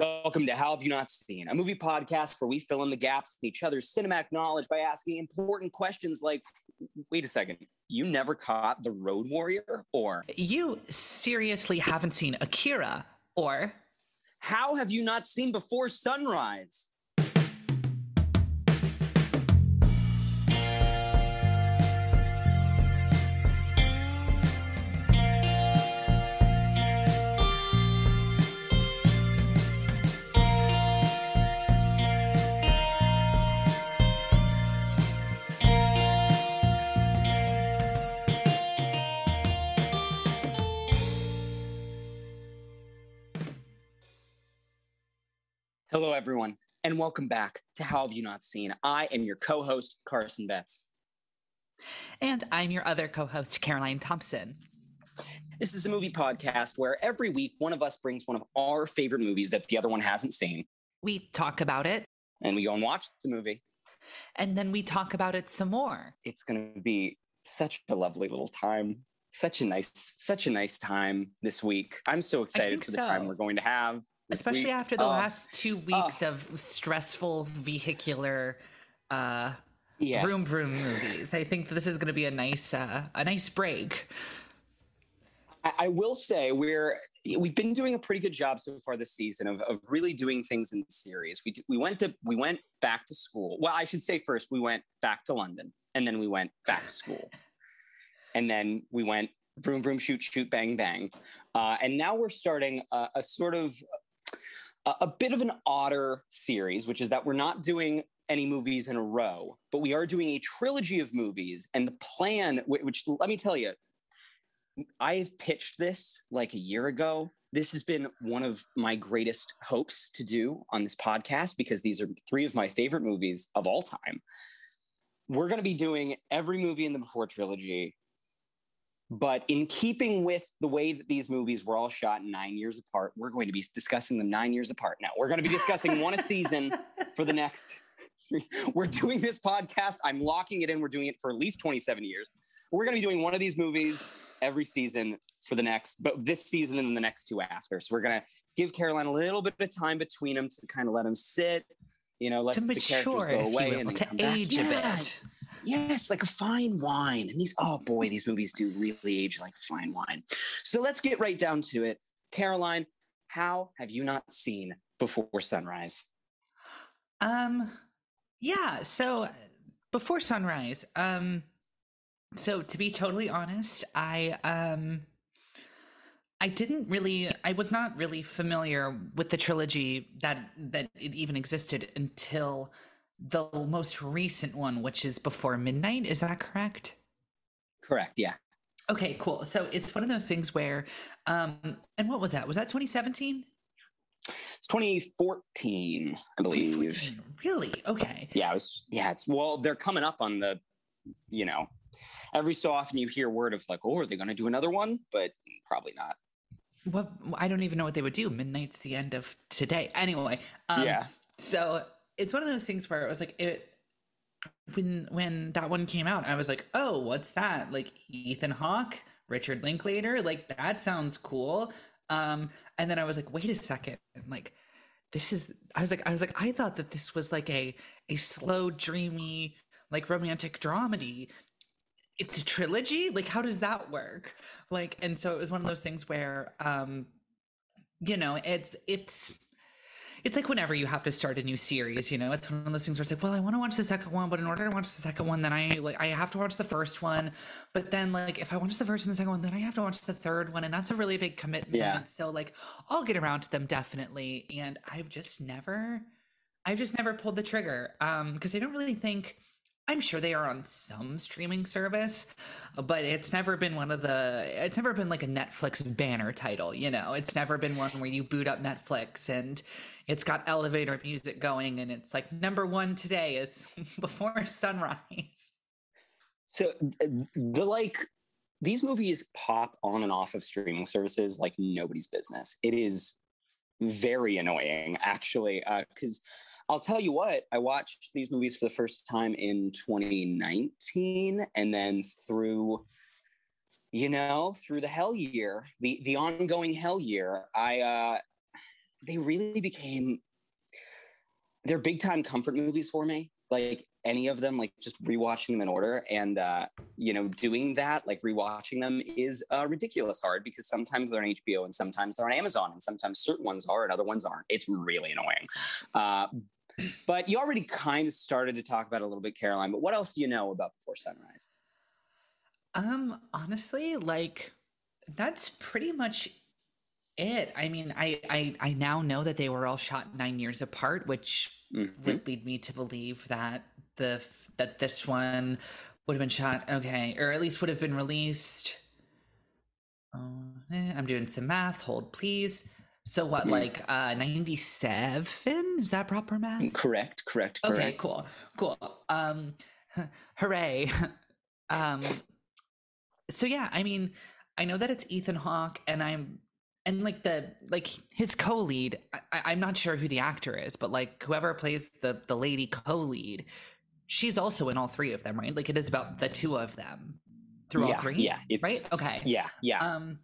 Welcome to How Have You Not Seen, a movie podcast where we fill in the gaps in each other's cinematic knowledge by asking important questions like wait a second, you never caught The Road Warrior? Or you seriously haven't seen Akira? Or how have you not seen Before Sunrise? Hello, everyone, and welcome back to How Have You Not Seen? I am your co host, Carson Betts. And I'm your other co host, Caroline Thompson. This is a movie podcast where every week one of us brings one of our favorite movies that the other one hasn't seen. We talk about it. And we go and watch the movie. And then we talk about it some more. It's going to be such a lovely little time. Such a nice, such a nice time this week. I'm so excited for the so. time we're going to have especially week. after the uh, last two weeks uh, of stressful vehicular uh yes. vroom vroom movies. I think this is going to be a nice uh, a nice break. I, I, will say we're we've been doing a pretty good job so far this season of, of really doing things in series. We we went to we went back to school. Well, I should say first we went back to London and then we went back to school. and then we went vroom vroom shoot shoot bang bang uh, and now we're starting a, a sort of a, a bit of an odder series, which is that we're not doing any movies in a row, but we are doing a trilogy of movies. And the plan, which let me tell you, I've pitched this like a year ago. This has been one of my greatest hopes to do on this podcast because these are three of my favorite movies of all time. We're going to be doing every movie in the Before trilogy but in keeping with the way that these movies were all shot nine years apart, we're going to be discussing them nine years apart now. We're going to be discussing one a season for the next. We're doing this podcast. I'm locking it in. We're doing it for at least 27 years. We're going to be doing one of these movies every season for the next, but this season and the next two after. So we're going to give Caroline a little bit of time between them to kind of let them sit, you know, let to the mature, characters go away will, and to age back. a yeah. bit. Yes, like a fine wine. And these, oh boy, these movies do really age like fine wine. So let's get right down to it. Caroline, how have you not seen Before Sunrise? Um, yeah. So Before Sunrise, um, so to be totally honest, I um I didn't really I was not really familiar with the trilogy that that it even existed until the most recent one, which is Before Midnight. Is that correct? Correct. Yeah. Okay, cool. So it's one of those things where, um, and what was that? Was that 2017? It's 2014, I believe. 2014. Really? Okay. Yeah, it was. Yeah, it's well, they're coming up on the, you know, every so often you hear word of like, oh, are they going to do another one? But probably not. What I don't even know what they would do. Midnight's the end of today. Anyway. Um, yeah. So it's one of those things where it was like it when when that one came out, I was like, oh, what's that? Like Ethan Hawke, Richard Linklater, like that sounds cool. Um, and then I was like, wait a second, like this is I was like, I was like, I thought that this was like a a slow, dreamy, like romantic dramedy. It's a trilogy? Like, how does that work? Like, and so it was one of those things where um, you know, it's it's it's like whenever you have to start a new series, you know, it's one of those things where it's like, well, I want to watch the second one, but in order to watch the second one, then I like I have to watch the first one. But then like if I watch the first and the second one, then I have to watch the third one. And that's a really big commitment. Yeah. So like I'll get around to them definitely. And I've just never I've just never pulled the trigger. Um, because I don't really think I'm sure they are on some streaming service, but it's never been one of the. It's never been like a Netflix banner title, you know. It's never been one where you boot up Netflix and it's got elevator music going and it's like number one today is before sunrise so the like these movies pop on and off of streaming services like nobody's business it is very annoying actually because uh, i'll tell you what i watched these movies for the first time in 2019 and then through you know through the hell year the the ongoing hell year i uh they really became they're big time comfort movies for me. Like any of them, like just rewatching them in order, and uh, you know, doing that, like rewatching them, is uh, ridiculous hard because sometimes they're on HBO and sometimes they're on Amazon, and sometimes certain ones are and other ones aren't. It's really annoying. Uh, but you already kind of started to talk about a little bit, Caroline. But what else do you know about Before Sunrise? Um, honestly, like that's pretty much it. I mean, I I I now know that they were all shot nine years apart, which mm-hmm. would lead me to believe that the that this one would have been shot okay, or at least would have been released. Oh, eh, I'm doing some math. Hold, please. So what, mm. like uh 97? Is that proper math? Correct, correct, correct. Okay, cool. Cool. Um hooray. um so yeah, I mean, I know that it's Ethan Hawke and I'm and like the like his co-lead I, am not sure who the actor is but like whoever plays the the lady co-lead she's also in all three of them right like it is about the two of them through yeah, all three yeah right okay yeah yeah um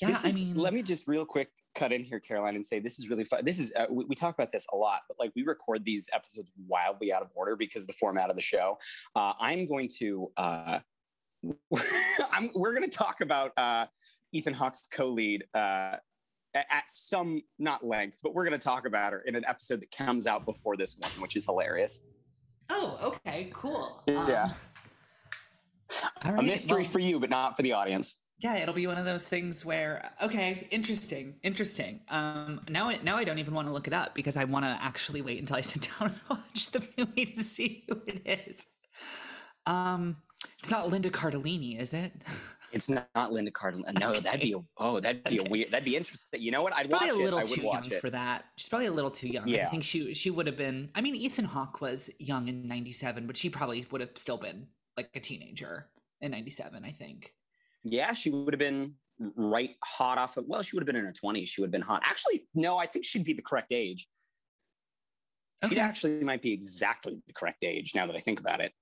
yeah is, i mean let me just real quick cut in here caroline and say this is really fun this is uh, we, we, talk about this a lot but like we record these episodes wildly out of order because the format of the show uh, i'm going to uh, I'm, we're going to talk about uh, Ethan Hawke's co-lead uh, at some not length, but we're going to talk about her in an episode that comes out before this one, which is hilarious. Oh, okay, cool. Yeah. Um, a mystery well, for you, but not for the audience. Yeah, it'll be one of those things where okay, interesting, interesting. Um, now, now I don't even want to look it up because I want to actually wait until I sit down and watch the movie to see who it is. Um, it's not Linda Cardellini, is it? It's not Linda Cardellini. No, okay. that'd be a, oh, that'd be okay. a weird. That'd be interesting. You know what? I'd probably watch a little it. too young it. for that. She's probably a little too young. Yeah. I think she she would have been. I mean, Ethan Hawke was young in '97, but she probably would have still been like a teenager in '97. I think. Yeah, she would have been right hot off of. Well, she would have been in her 20s. She would have been hot. Actually, no, I think she'd be the correct age. Okay. She actually might be exactly the correct age now that I think about it.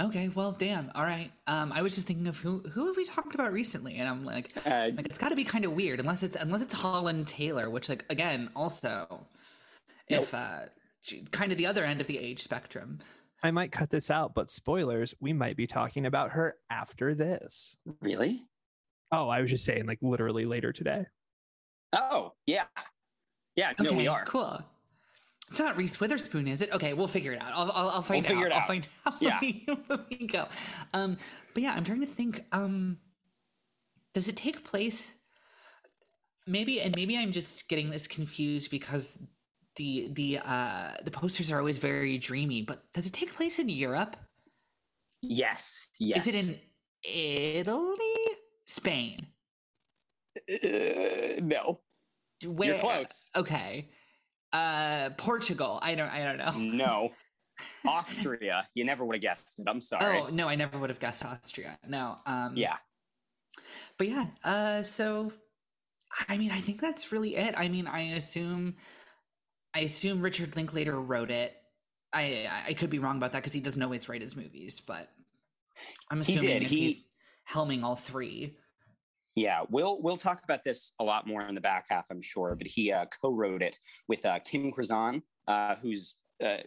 Okay, well, damn. All right. Um, I was just thinking of who who have we talked about recently, and I'm like, uh, like it's got to be kind of weird, unless it's unless it's Holland Taylor, which like again also, nope. if uh, kind of the other end of the age spectrum. I might cut this out, but spoilers, we might be talking about her after this. Really? Oh, I was just saying, like literally later today. Oh, yeah. Yeah, okay, no, we are. Cool. It's not Reese Witherspoon, is it? Okay, we'll figure it out. I'll, I'll, I'll find we'll out. It I'll find out. Yeah. When we go. Um, but yeah, I'm trying to think. Um, does it take place? Maybe, and maybe I'm just getting this confused because the the uh the posters are always very dreamy. But does it take place in Europe? Yes. Yes. Is it in Italy? Spain? Uh, no. Where? You're close. Okay uh portugal i don't i don't know no austria you never would have guessed it i'm sorry oh no i never would have guessed austria no um yeah but yeah uh so i mean i think that's really it i mean i assume i assume richard linklater wrote it i i could be wrong about that because he doesn't always write his movies but i'm assuming he did. He... he's helming all three yeah, we'll we'll talk about this a lot more in the back half, I'm sure. But he uh, co-wrote it with uh, Kim Krizan, uh, who's uh,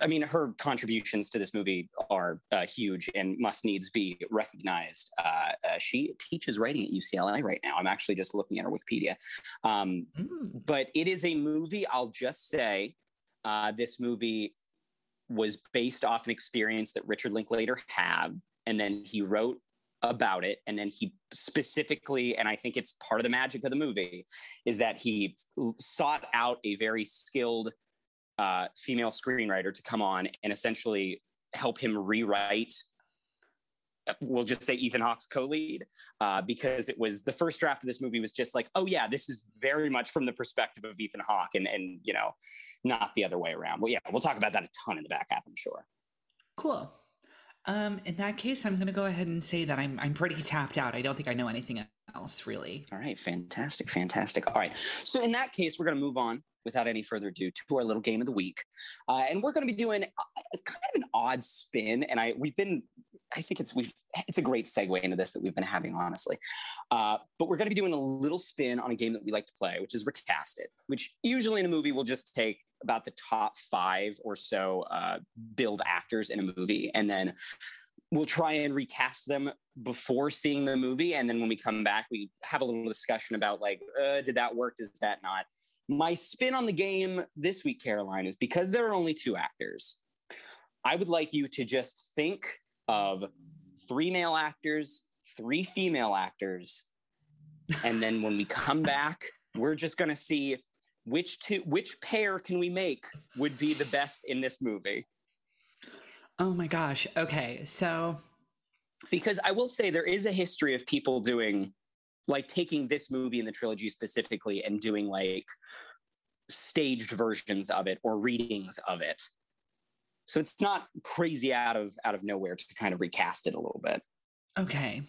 I mean, her contributions to this movie are uh, huge and must needs be recognized. Uh, uh, she teaches writing at UCLA right now. I'm actually just looking at her Wikipedia. Um, mm. But it is a movie, I'll just say, uh, this movie was based off an experience that Richard Linklater had. And then he wrote about it and then he specifically and i think it's part of the magic of the movie is that he sought out a very skilled uh, female screenwriter to come on and essentially help him rewrite we'll just say Ethan Hawke's co-lead uh, because it was the first draft of this movie was just like, oh yeah, this is very much from the perspective of Ethan Hawke and and you know, not the other way around. Well, yeah, we'll talk about that a ton in the back half, I'm sure. Cool. Um, in that case, I'm going to go ahead and say that I'm I'm pretty tapped out. I don't think I know anything else really. All right, fantastic, fantastic. All right, so in that case, we're going to move on without any further ado to our little game of the week, uh, and we're going to be doing uh, it's kind of an odd spin. And I we've been I think it's we've it's a great segue into this that we've been having, honestly. Uh, but we're going to be doing a little spin on a game that we like to play, which is Recast It, which usually in a movie we'll just take about the top five or so uh, build actors in a movie, and then we'll try and recast them before seeing the movie, and then when we come back, we have a little discussion about like, uh, did that work? Does that not? My spin on the game this week, Caroline, is because there are only two actors. I would like you to just think of three male actors, three female actors, and then when we come back, we're just going to see which two which pair can we make would be the best in this movie. Oh my gosh. Okay. So because I will say there is a history of people doing like taking this movie in the trilogy specifically and doing like staged versions of it or readings of it so it's not crazy out of out of nowhere to kind of recast it a little bit okay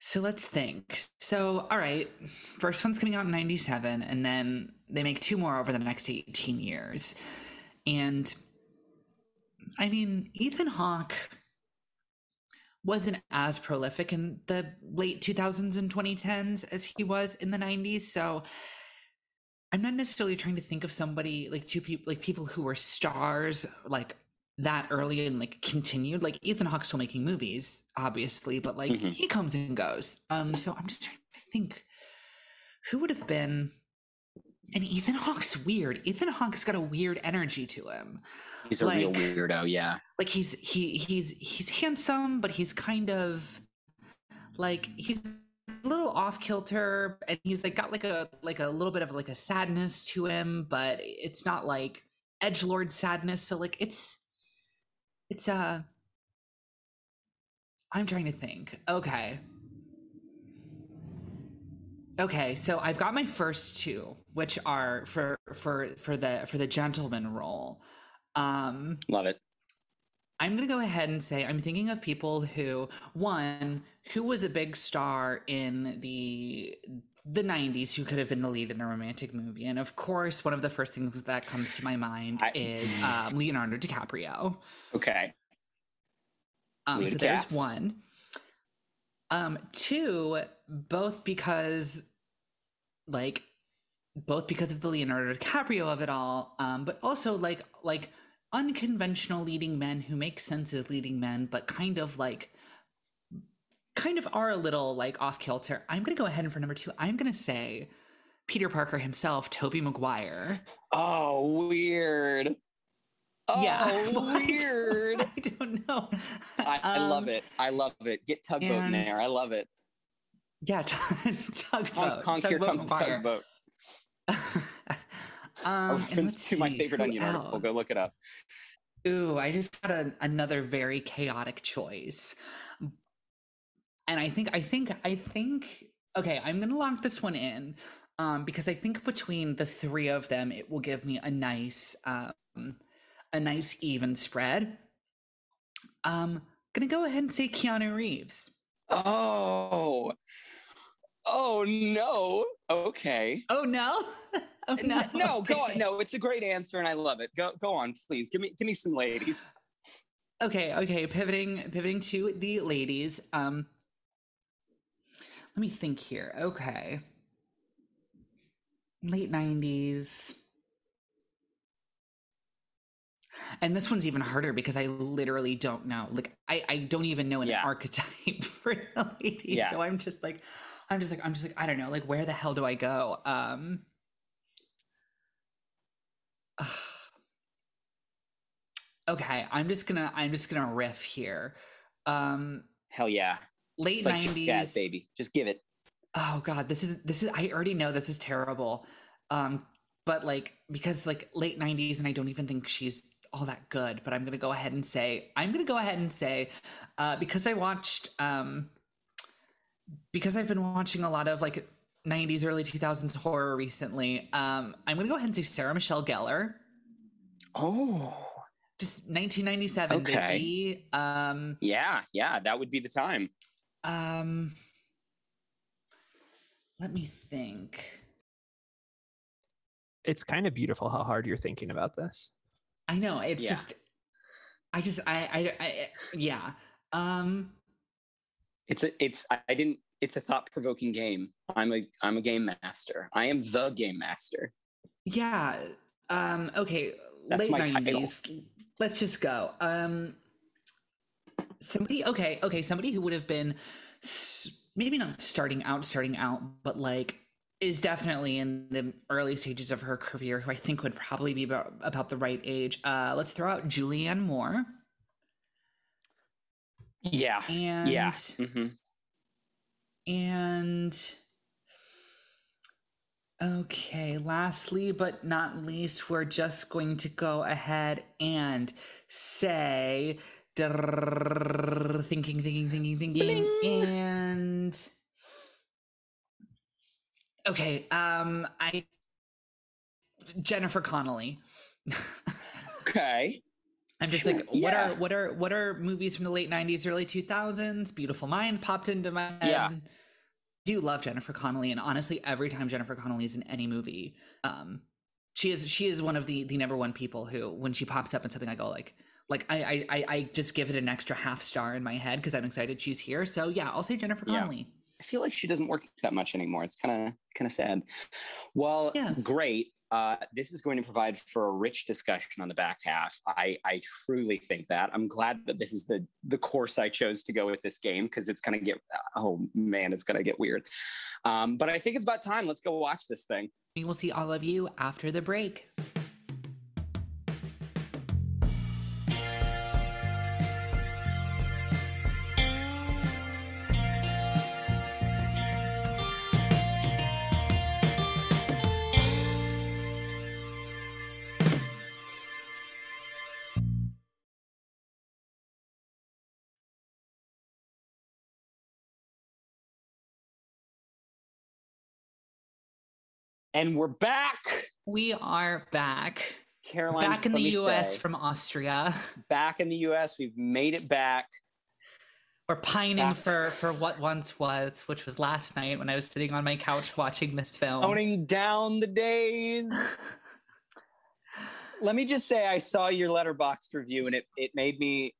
so let's think. So all right first one's coming out in 97 and then they make two more over the next 18 years. And i mean ethan hawke wasn't as prolific in the late 2000s and 2010s as he was in the 90s so I'm not necessarily trying to think of somebody like two people like people who were stars like that early and like continued. Like Ethan Hawke's still making movies, obviously, but like mm-hmm. he comes and goes. Um, so I'm just trying to think who would have been and Ethan Hawke's weird. Ethan Hawke's got a weird energy to him. He's a real weirdo, yeah. Like he's he he's he's handsome, but he's kind of like he's a little off kilter and he's like got like a like a little bit of like a sadness to him but it's not like edge lord sadness so like it's it's uh i'm trying to think. Okay. Okay so i've got my first two which are for for for the for the gentleman role. Um love it. I'm going to go ahead and say I'm thinking of people who, one, who was a big star in the the 90s who could have been the lead in a romantic movie. And of course, one of the first things that comes to my mind I, is um, Leonardo DiCaprio. Okay. Um, so there's one. Um, two, both because, like, both because of the Leonardo DiCaprio of it all, um, but also like like unconventional leading men who make sense as leading men, but kind of like kind of are a little like off kilter. I'm gonna go ahead and for number two, I'm gonna say Peter Parker himself, Tobey Maguire. Oh, weird. Oh, yeah, weird. I don't know. I, I love um, it. I love it. Get tugboat and, in there. I love it. Yeah, t- tugboat. Con- con- here comes Maguire. the tugboat. Um, reference to see, my favorite Onion else? article. Go look it up. Ooh, I just got a, another very chaotic choice, and I think I think I think okay. I'm gonna lock this one in um, because I think between the three of them, it will give me a nice um, a nice even spread. Um, gonna go ahead and say Keanu Reeves. Oh, oh no. Okay. Oh no. Oh, no, no, go on. No, it's a great answer, and I love it. Go, go on, please. Give me, give me some ladies. Okay, okay. Pivoting, pivoting to the ladies. Um, let me think here. Okay, late nineties. And this one's even harder because I literally don't know. Like I, I don't even know an yeah. archetype for the ladies. Yeah. So I'm just like, I'm just like, I'm just like, I don't know. Like where the hell do I go? Um okay, I'm just gonna I'm just gonna riff here. Um Hell yeah. Late like 90s. Jazz, baby. Just give it. Oh god, this is this is I already know this is terrible. Um but like because like late 90s and I don't even think she's all that good, but I'm going to go ahead and say I'm going to go ahead and say uh because I watched um because I've been watching a lot of like 90s, early 2000s horror recently. Um, I'm going to go ahead and say Sarah Michelle Gellar. Oh. Just 1997, okay. baby. Um, yeah, yeah, that would be the time. Um, let me think. It's kind of beautiful how hard you're thinking about this. I know. It's yeah. just, I just, I, I, I, yeah. Um, it's a it's I didn't it's a thought provoking game. I'm a I'm a game master. I am the game master. Yeah. Um. Okay. That's late my 90s. title. Let's just go. Um. Somebody. Okay. Okay. Somebody who would have been maybe not starting out, starting out, but like is definitely in the early stages of her career. Who I think would probably be about about the right age. Uh. Let's throw out Julianne Moore. Yeah. And yeah. hmm And okay, lastly but not least, we're just going to go ahead and say thinking, thinking, thinking, thinking, and okay, um, I Jennifer Connelly. Okay. I'm just Sure, like, what yeah. are what are what are movies from the late '90s, early 2000s? Beautiful Mind popped into my head. Yeah. Do love Jennifer Connelly, and honestly, every time Jennifer Connelly is in any movie, um, she is she is one of the the number one people who, when she pops up in something, I go like, like I I I, I just give it an extra half star in my head because I'm excited she's here. So yeah, I'll say Jennifer Yeah. Connelly. I feel like she doesn't work that much anymore. It's kind of kind of sad. Well, Yeah. great. Uh, this is going to provide for a rich discussion on the back half. I, I truly think that. I'm glad that this is the the course I chose to go with this game because it's going to get oh man, it's going to get weird. Um, but I think it's about time. Let's go watch this thing. We will see all of you after the break. And we're back. We are back. Caroline, back in the US say, from Austria. back in the US. We've made it back. We're pining That's- for for what once was, which was last night when I was sitting on my couch watching this film. Counting down the days. Let me just say, I saw your Letterboxd review and it, it made me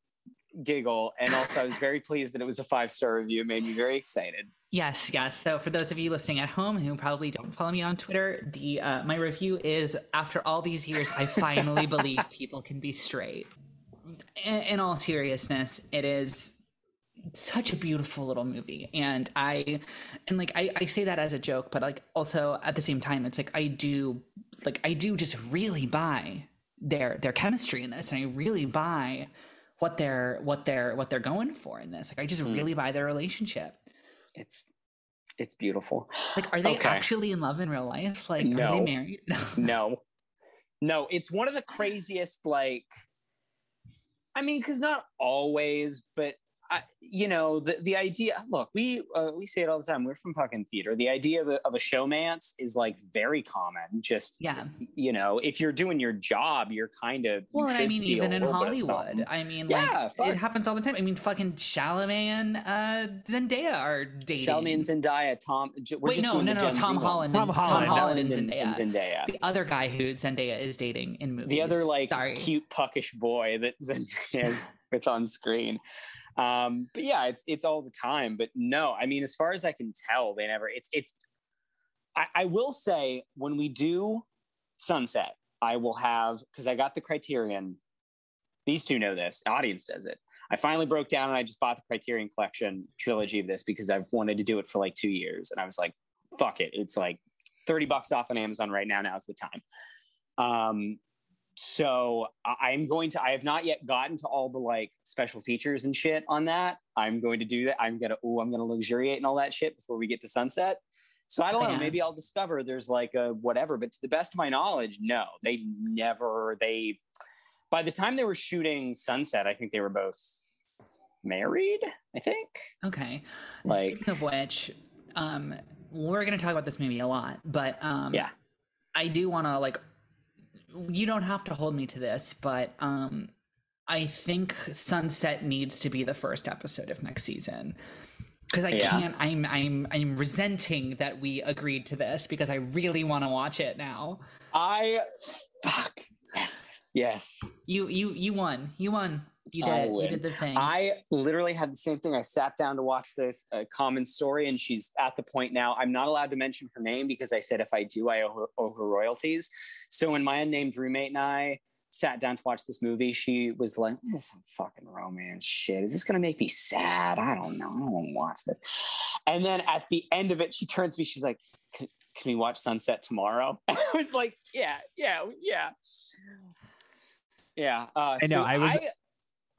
giggle. And also, I was very pleased that it was a five star review. It made me very excited. Yes, yes. So for those of you listening at home who probably don't follow me on Twitter, the uh, my review is after all these years, I finally believe people can be straight. In, in all seriousness, it is such a beautiful little movie and i and like I, I say that as a joke but like also at the same time it's like i do like i do just really buy their their chemistry in this and i really buy what they're what they're what they're going for in this like i just Mm. really buy their relationship It's it's beautiful. like are they Okay. actually in love in real life like are they married No, no, it's one of the craziest, like, I mean, because not always, but I, you know, the, the idea, look, we, uh, we say it all the time. We're from fucking theater. The idea of a, of a showmance is like very common. Just, yeah you know, if you're doing your job, you're kind of, you well and i mean even in little bit of hollywood i mean Yeah, like fuck. it happens all the time i mean fucking Chalamet and uh zendaya are dating Chalamet and Zendaya, Tom. We're Wait, just no, no, no, Gen Tom ones. Holland Tom and- Holland. Tom Holland and and, and Zendaya. Zendaya. the other guy who Zendaya is dating in movies. the other like Sorry. cute puckish boy that Zendaya is with on screen. Um, but yeah, it's it's all the time. But no, I mean, as far as I can tell, they never. It's it's. I, I will say when we do Sunset, I will have because I got the Criterion. These two know this. The audience does it. I finally broke down and I just bought the Criterion Collection trilogy of this because I've wanted to do it for like two years, and I was like, "Fuck it!" It's like thirty bucks off on Amazon right now. Now's the time. Um, so I- I'm going to. I have not yet gotten to all the like special features and shit on that. I'm going to do that. I'm gonna. Oh, I'm gonna luxuriate and all that shit before we get to sunset. So I don't know. Yeah. Maybe I'll discover there's like a whatever. But to the best of my knowledge, no, they never. They by the time they were shooting Sunset, I think they were both married. I think. Okay. Like- Speaking of which, um, we're gonna talk about this movie a lot, but um, Yeah. I do want to like. You don't have to hold me to this, but um, I think Sunset needs to be the first episode of next season. Because I Yeah. can't, I'm, I'm, I'm resenting that we agreed to this because I really want to watch it now. I fuck yes yes You, you, you won. You won. You did. You did the thing. I literally had the same thing. I sat down to watch this uh, common story, and she's at the point now. I'm not allowed to mention her name because I said if I do, I owe her, owe her royalties. So when my unnamed roommate and I sat down to watch this movie, she was like, "This is some fucking romance shit. Is this gonna make me sad? I don't know. I don't want to watch this." And then at the end of it, she turns to me. She's like, "Can, can we watch Sunset tomorrow?" I was like, "Yeah, yeah, yeah." Yeah, uh, I know. So I was I,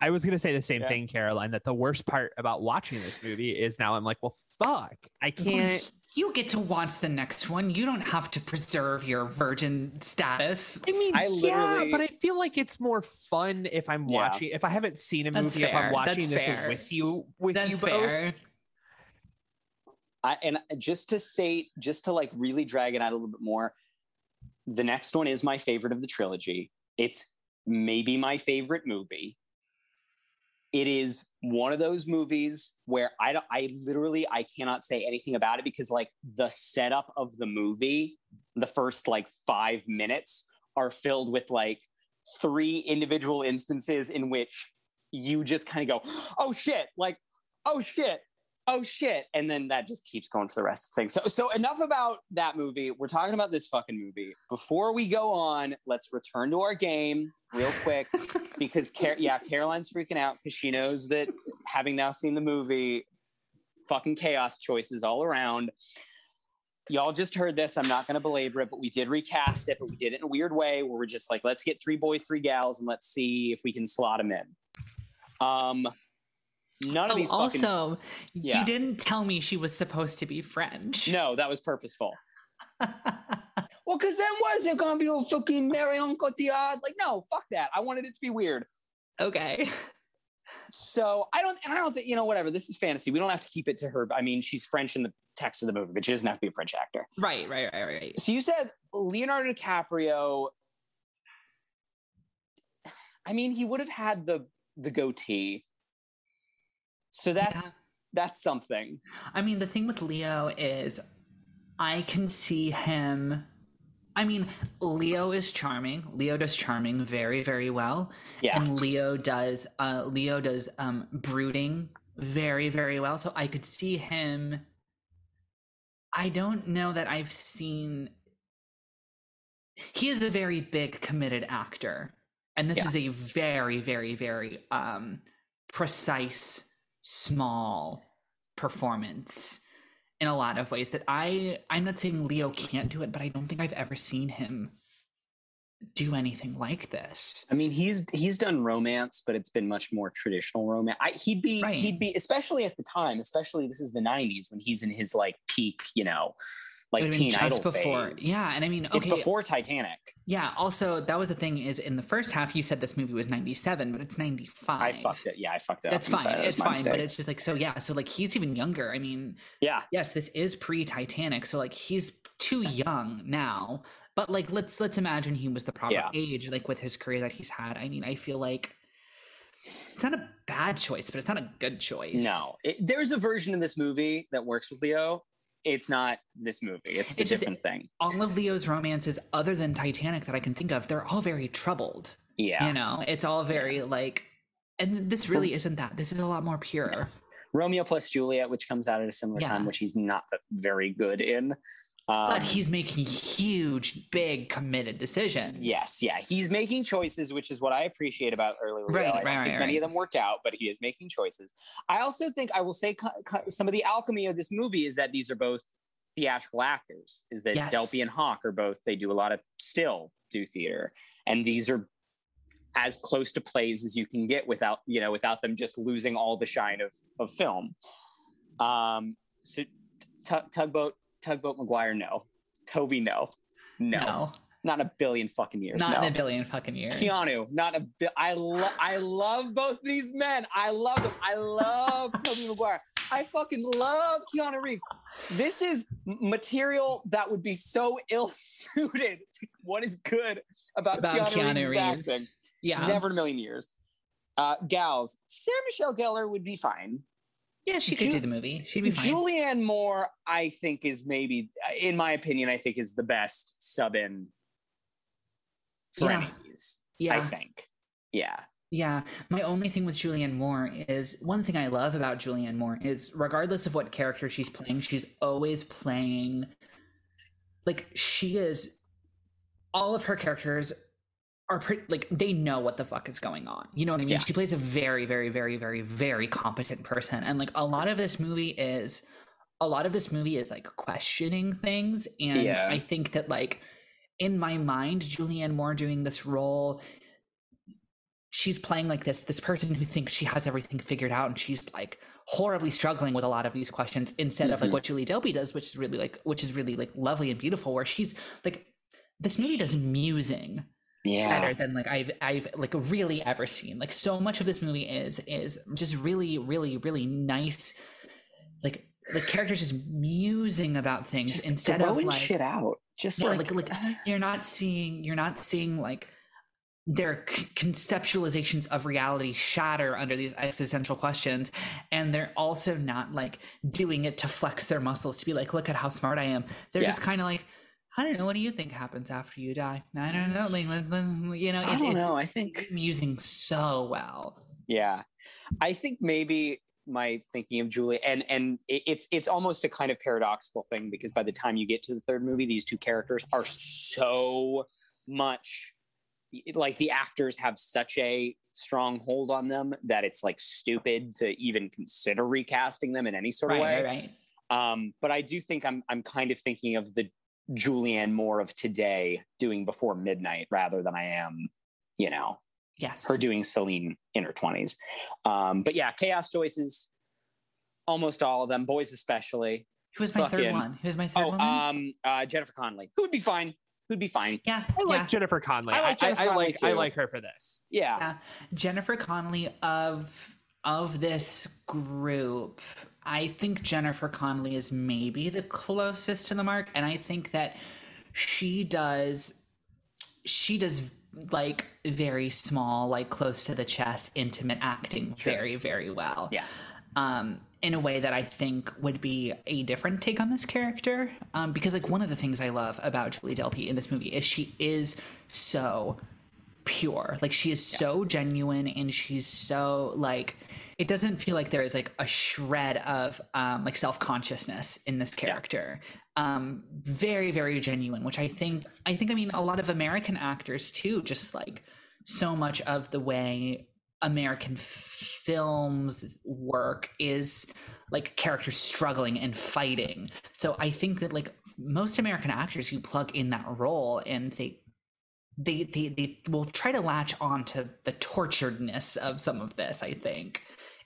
I was going to say the same yeah. thing, Caroline, that the worst part about watching this movie is now I'm like, well, fuck, I can't. You get to watch the next one. You don't have to preserve your virgin status. I mean, I yeah, but I feel like it's more fun if I'm yeah. watching, if I haven't seen a movie, if I'm watching That's this with you, with That's you both. Fair. I, and just to say, just to like really drag it out a little bit more, the next one is my favorite of the trilogy. It's maybe my favorite movie it is one of those movies where I don't, I literally I cannot say anything about it because like the setup of the movie, the first like five minutes are filled with like three individual instances in which you just kind of go, oh shit, like, oh shit, oh shit and then that just keeps going for the rest of the thing so so enough about that movie. We're talking about this fucking movie. Before we go on let's return to our game real quick because Car- yeah caroline's freaking out because she knows that having now seen the movie fucking chaos choices all around y'all just heard this i'm not going to belabor it but we did recast it but we did it in a weird way where we're just like let's get three boys three gals and let's see if we can slot them in um None of oh, these. Also, yeah. you didn't tell me she was supposed to be French. No, that was purposeful. well, because then was it gonna be a fucking Marion Cotillard? Like, no, fuck that. I wanted it to be weird. Okay. So I don't, I don't think you know. Whatever. This is fantasy. We don't have to keep it to her. I mean, she's French in the text of the movie, but she doesn't have to be a French actor. Right, right, right, right. So you said Leonardo DiCaprio. I mean, he would have had the the goatee so that's yeah. that's something. I mean, the thing with Leo is I can see him I mean, Leo is charming. Leo does charming very, very well. Yeah. And Leo does uh Leo does um brooding very, very well. So I could see him I don't know that I've seen he is a very big committed actor. And this yeah. is a very, very, very um precise small performance in a lot of ways that I I'm not saying Leo can't do it, but I don't think I've ever seen him do anything like this. I mean, he's he's done romance, but it's been much more traditional romance. I, he'd be right. he'd be especially at the time, especially this is the '90s when he's in his like peak, you know, like teen idol before phase. yeah and i mean okay it's before titanic. Yeah also that was the thing is in the first half you said this movie was 97 but it's 95 i fucked it. Yeah i fucked it that's fine. It's fine mistake. but it's just like so yeah so like he's even younger. I mean yeah. yes this is pre-titanic so like he's too young now but like let's let's imagine he was the proper yeah. age like with his career that he's had. I mean i feel like it's not a bad choice, but it's not a good choice. No, it, there's a version of this movie that works with Leo it's not this movie. It's, it's a just, different thing. All of Leo's romances, other than Titanic, that I can think of, they're all very troubled. Yeah, you know, it's all very like, and this really isn't that. This is a lot more pure. Yeah. Romeo plus Juliet, which comes out at a similar yeah. time, which he's not very good in. Um, but he's making huge, big, committed decisions. Yes, yeah, he's making choices, which is what I appreciate about early Leo. Right, I right, think right, many right. of them work out, but he is making choices. I also think I will say some of the alchemy of this movie is that these are both theatrical actors. Is that yes. Delpy and Hawke are both? They do a lot of still do theater, and these are as close to plays as you can get without you know without them just losing all the shine of of film. Um, so t- tugboat Tugboat Maguire, no. Tobey, no. No. no. Not a billion fucking years. Not no. in a billion fucking years. Keanu, not a bi- I love I love both these men. I love them. I love Tobey Maguire. I fucking love Keanu Reeves. This is material that would be so ill suited to what is good about, about Keanu, Keanu Reeves, Reeves. Yeah. Never in a million years. Uh, gals, Sarah Michelle Gellar would be fine. Yeah, she could Ju- do the movie. She'd be fine. Julianne Moore, I think, is maybe, in my opinion, I think is the best sub in for yeah. any of these. Yeah. I think. Yeah. Yeah, my only thing with Julianne Moore is one thing I love about Julianne Moore is regardless of what character she's playing, she's always playing like she is all of her characters are pretty like they know what the fuck is going on. You know what I mean? Yeah. She plays a very, very, very, very, very competent person. And like a lot of this movie is a lot of this movie is like questioning things. And yeah. I think that like in my mind, Julianne Moore doing this role, she's playing like this this person who thinks she has everything figured out and she's like horribly struggling with a lot of these questions instead mm-hmm. of like mm-hmm. what Julie Delpy does, which is really like which is really like lovely and beautiful, where she's like this movie does musing yeah. better than like I've I've like really ever seen. Like so much of this movie is is just really really really nice like the characters just musing about things just instead of like shit out. Just yeah, like, like, like uh-huh. you're not seeing you're not seeing like their c- conceptualizations of reality shatter under these existential questions and they're also not like doing it to flex their muscles to be like look at how smart i am they're yeah. just kind of like I don't know. What do you think happens after you die? I don't know. Like, let's, let's, you know, I don't know. I think musing so well. Yeah, I think maybe my thinking of Julie, and and it's it's almost a kind of paradoxical thing because by the time you get to the third movie, these two characters are so much like the actors have such a strong hold on them that it's like stupid to even consider recasting them in any sort of way. Right, right. Um, but I do think I'm I'm kind of thinking of the Julianne Moore of today doing before midnight rather than I am, you know, yes, her doing Celine in her twenties. Um, but yeah, chaos choices, almost all of them, boys especially. Who was my Fucking, third one? Who was my third oh, one? um, uh, Jennifer Connelly, who would be fine. Who'd be fine. Yeah, I like yeah. Jennifer Connelly. I like Jennifer I, I, I like I like her for this. Yeah. yeah, Jennifer Connelly of of this group I think Jennifer Connelly is maybe the closest to the mark, and I think that she does she does like very small, like close to the chest, intimate acting sure. very, very well. Yeah. Um, in a way that I think would be a different take on this character. Um, because like one of the things I love about Julie Delpy in this movie is she is so pure. Like she is yeah. so genuine and she's so like it doesn't feel like there is like a shred of um, like self-consciousness in this character. Yeah. um, very very genuine which i think i think i mean a lot of american actors too just like so much of the way american films work is like characters struggling and fighting. So i think that like most american actors you plug in that role and they they, they they will try to latch on to the torturedness of some of this i think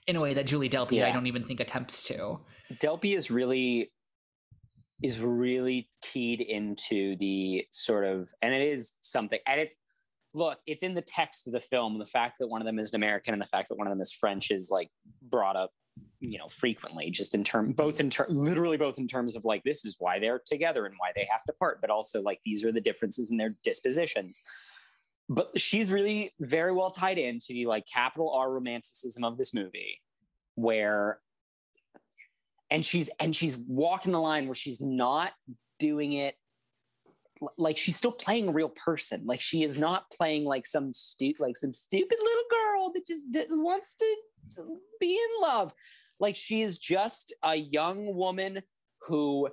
in a way that Julie Delpy yeah. I don't even think attempts to. Delpy is really is really keyed into the sort of and it is something and it's look it's in the text of the film the fact that one of them is an american and the fact that one of them is french is like brought up you know frequently just in term both in term literally both in terms of like this is why they're together and why they have to part but also like these are the differences in their dispositions but she's really very well tied into the like capital R romanticism of this movie, where and she's and she's walking the line where she's not doing it like she's still playing a real person. Like she is not playing like some stu- like some stupid little girl that just wants to be in love. Like she is just a young woman who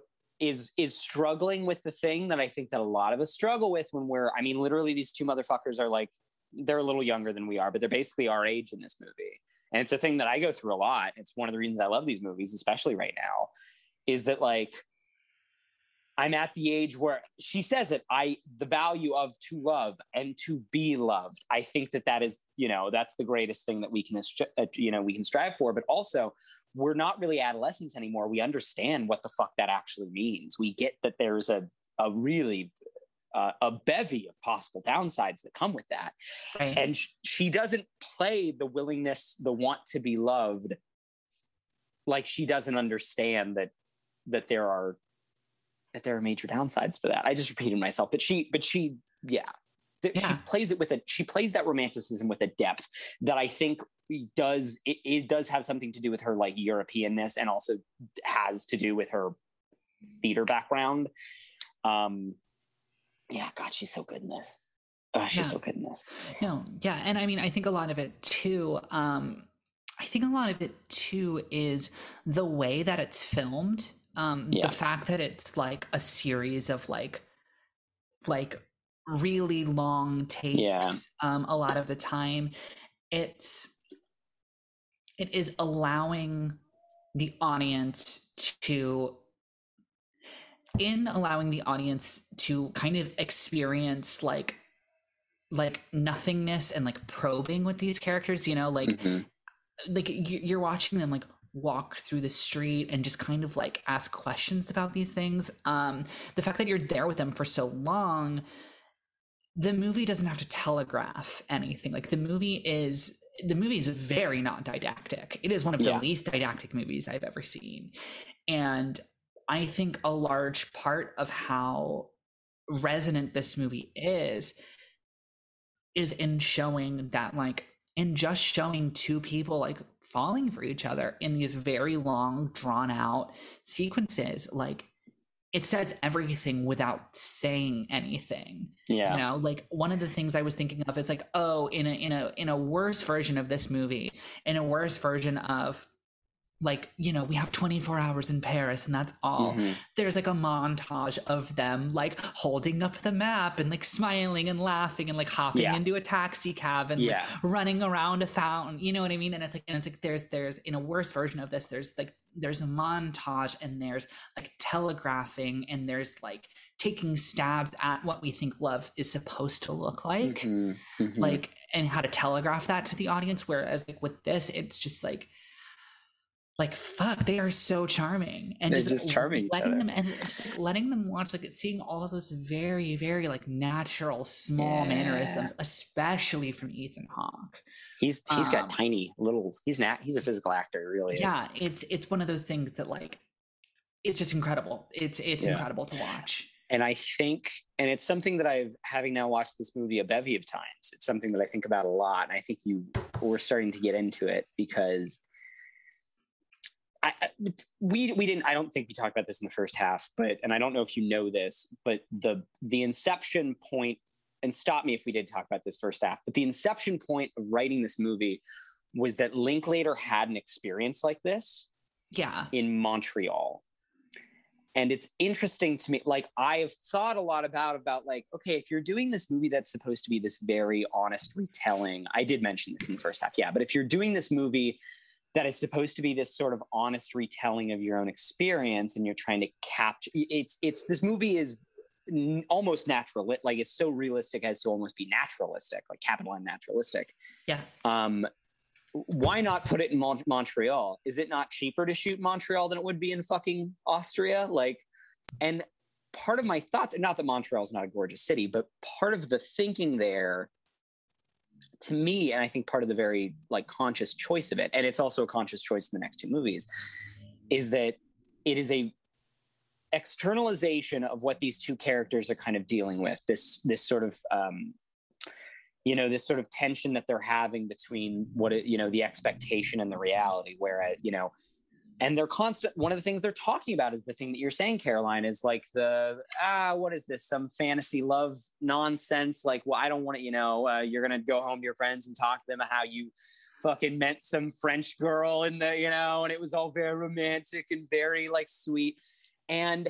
is is struggling with the thing that I think that a lot of us struggle with when we're I mean literally these two motherfuckers are like they're a little younger than we are but they're basically our age in this movie. And it's a thing that I go through a lot. It's one of the reasons I love these movies especially right now is that like I'm at the age where she says it I the value of to love and to be loved. I think that that is, you know, that's the greatest thing that we can uh, you know, we can strive for, but also we're not really adolescents anymore. We understand what the fuck that actually means. We get that there's a, a really uh, a bevy of possible downsides that come with that. Right. And sh- she doesn't play the willingness, the want to be loved, like she doesn't understand that that there are that there are major downsides to that. I just repeated myself, but she, but she, yeah, yeah. she plays it with a she plays that romanticism with a depth that I think does it, it does have something to do with her like Europeanness and also has to do with her theater background. Um, yeah, God, she's so good in this. oh, she's yeah. so good in this. No, yeah, and I mean, I think a lot of it too. Um, I think a lot of it too is the way that it's filmed. Um, yeah. the fact that it's like a series of like, like really long takes. Yeah. Um, a lot of the time, it's it is allowing the audience to in allowing the audience to kind of experience like like nothingness and like probing with these characters you know like mm-hmm. like you're watching them like walk through the street and just kind of like ask questions about these things um the fact that you're there with them for so long the movie doesn't have to telegraph anything. Like the movie is the movie is very not didactic. It is one of the least didactic movies i've ever seen. And I think a large part of how resonant this movie is is in showing that like in just showing two people like falling for each other in these very long drawn out sequences like it says everything without saying anything yeah. you know? Like one of the things i was thinking of is like oh in a in a in a worse version of this movie in a worse version of like you know we have 24 hours in paris and that's all mm-hmm. there's like a montage of them like holding up the map and like smiling and laughing and like hopping yeah. into a taxi cab and yeah. like running around a fountain you know what i mean and it's like and it's like there's there's in a worse version of this there's like there's a montage and there's like telegraphing and there's like taking stabs at what we think love is supposed to look like mm-hmm. Mm-hmm. like and how to telegraph that to the audience whereas like with this it's just like like fuck they are so charming and just, just charming letting them and just like letting them watch like it's seeing all of those very very like natural small yeah. mannerisms especially from ethan hawke he's he's um, got tiny little he's not he's a physical actor really yeah is. it's it's one of those things that like it's just incredible it's it's yeah. incredible to watch and i think and it's something that i've having now watched this movie a bevy of times it's something that i think about a lot and i think you we're starting to get into it because I, we we didn't. I don't think we talked about this in the first half, but and I don't know if you know this, but the the inception point. And stop me if we did talk about this first half, but the inception point of writing this movie was that Linklater had an experience like this. Yeah. In Montreal. And it's interesting to me. Like I have thought a lot about about like, okay, if you're doing this movie that's supposed to be this very honest retelling, I did mention this in the first half, yeah. But if you're doing this movie that is supposed to be this sort of honest retelling of your own experience and you're trying to capture it's it's this movie is n- almost natural it, like it's so realistic as to almost be naturalistic like capital and naturalistic. Yeah. Um why not put it in Mon- montreal? Is it not cheaper to shoot montreal than it would be in fucking austria? Like and part of my thought not that montreal is not a gorgeous city but part of the thinking there to me, and I think part of the very like conscious choice of it, and it's also a conscious choice in the next two movies, is that it is a externalization of what these two characters are kind of dealing with. This this sort of um, you know this sort of tension that they're having between what you know the expectation and the reality. Where you know and they're constant one of the things they're talking about is the thing that you're saying caroline is like the ah what is this some fantasy love nonsense? Like well i don't want to you know uh, you're gonna go home to your friends and talk to them about how you fucking met some french girl in the you know and it was all very romantic and very like sweet. And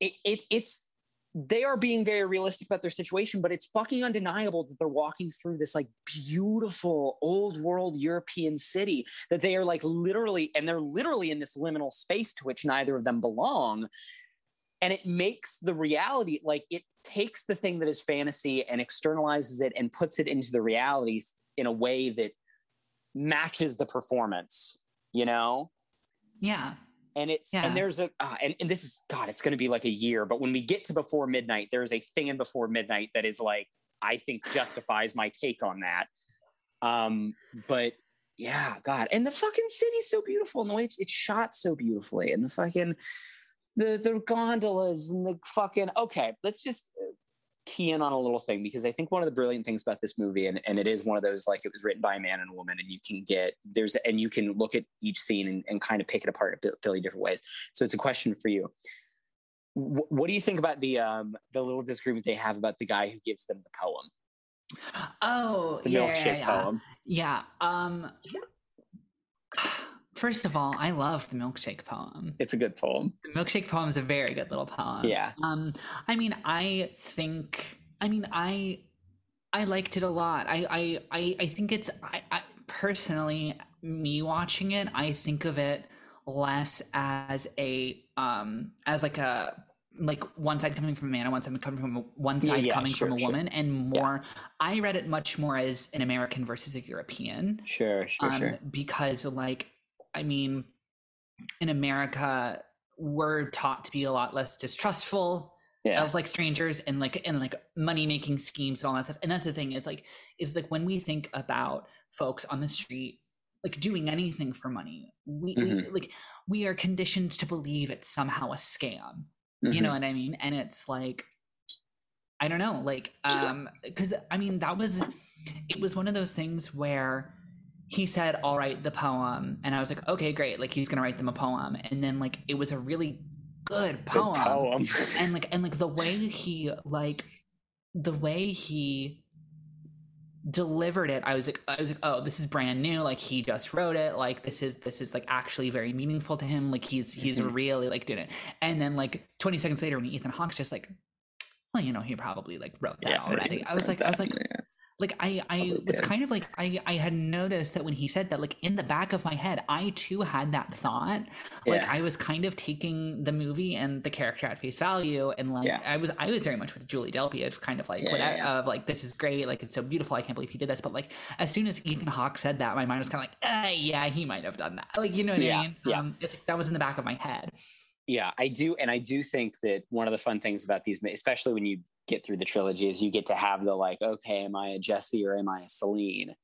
it, it it's they are being very realistic about their situation, but it's fucking undeniable that they're walking through this like beautiful old world European city that they are like literally, and they're literally in this liminal space to which neither of them belong. And it makes the reality like it takes the thing that is fantasy and externalizes it and puts it into the realities in a way that matches the performance, you know? Yeah and it's yeah. and there's a uh, and, and this is god it's going to be like a year but when we get to before midnight there's a thing in before midnight that is like i think justifies my take on that um but yeah god and the fucking city's so beautiful and the way it's, it's shot so beautifully and the fucking the the gondolas and the fucking okay let's just key in on a little thing because I think one of the brilliant things about this movie, and, and it is one of those like it was written by a man and a woman, and you can get there's and you can look at each scene and, and kind of pick it apart in fairly different ways. So it's a question for you. W- what do you think about the um the little disagreement they have about the guy who gives them the poem? Oh, the yeah, milkshake yeah, yeah. poem. Yeah. Um. First of all, I love the milkshake poem. It's a good poem. The milkshake poem is a very good little poem. Yeah. Um. I mean, I think. I mean, I. I liked it a lot. I. I. I, I think it's. I, I personally, me watching it, I think of it less as a um as like a like one side coming from a man and one side coming from a, one side yeah, coming sure, from a woman sure. and more yeah. i read it much more as an american versus a european sure sure um, sure because like i mean in america we're taught to be a lot less distrustful yeah. of like strangers and like and like money making schemes and all that stuff and that's the thing is like is like when we think about folks on the street like doing anything for money we, mm-hmm. we like we are conditioned to believe it's somehow a scam mm-hmm. you know what i mean and it's like i don't know like um because i mean that was it was one of those things where he said i'll write the poem. And i was like okay great. Like he's gonna write them a poem. And then like it was a really good poem, good poem. and like and like the way he like the way he delivered it i was like i was like oh this is brand new. Like he just wrote it. Like this is this is like actually very meaningful to him. Like he's he's mm-hmm. really like doing it. And then like 20 seconds later when ethan hawke's just like well you know he probably like wrote that yeah, already. I was like that, i was like yeah like i i was did. kind of like i i had noticed that when he said that like in the back of my head i too had that thought. Like i was kind of taking the movie and the character at face value and like yeah. i was i was very much with julie delpy of kind of like yeah, whatever, of like this is great like it's so beautiful i can't believe he did this. But like as soon as ethan hawke said that my mind was kind of like uh, yeah he might have done that. Like you know what i mean? yeah. Um, that was in the back of my head. Yeah i do and i do think that one of the fun things about these especially when you get through the trilogy is you get to have the like, okay, am I a Jesse or am I a Celine?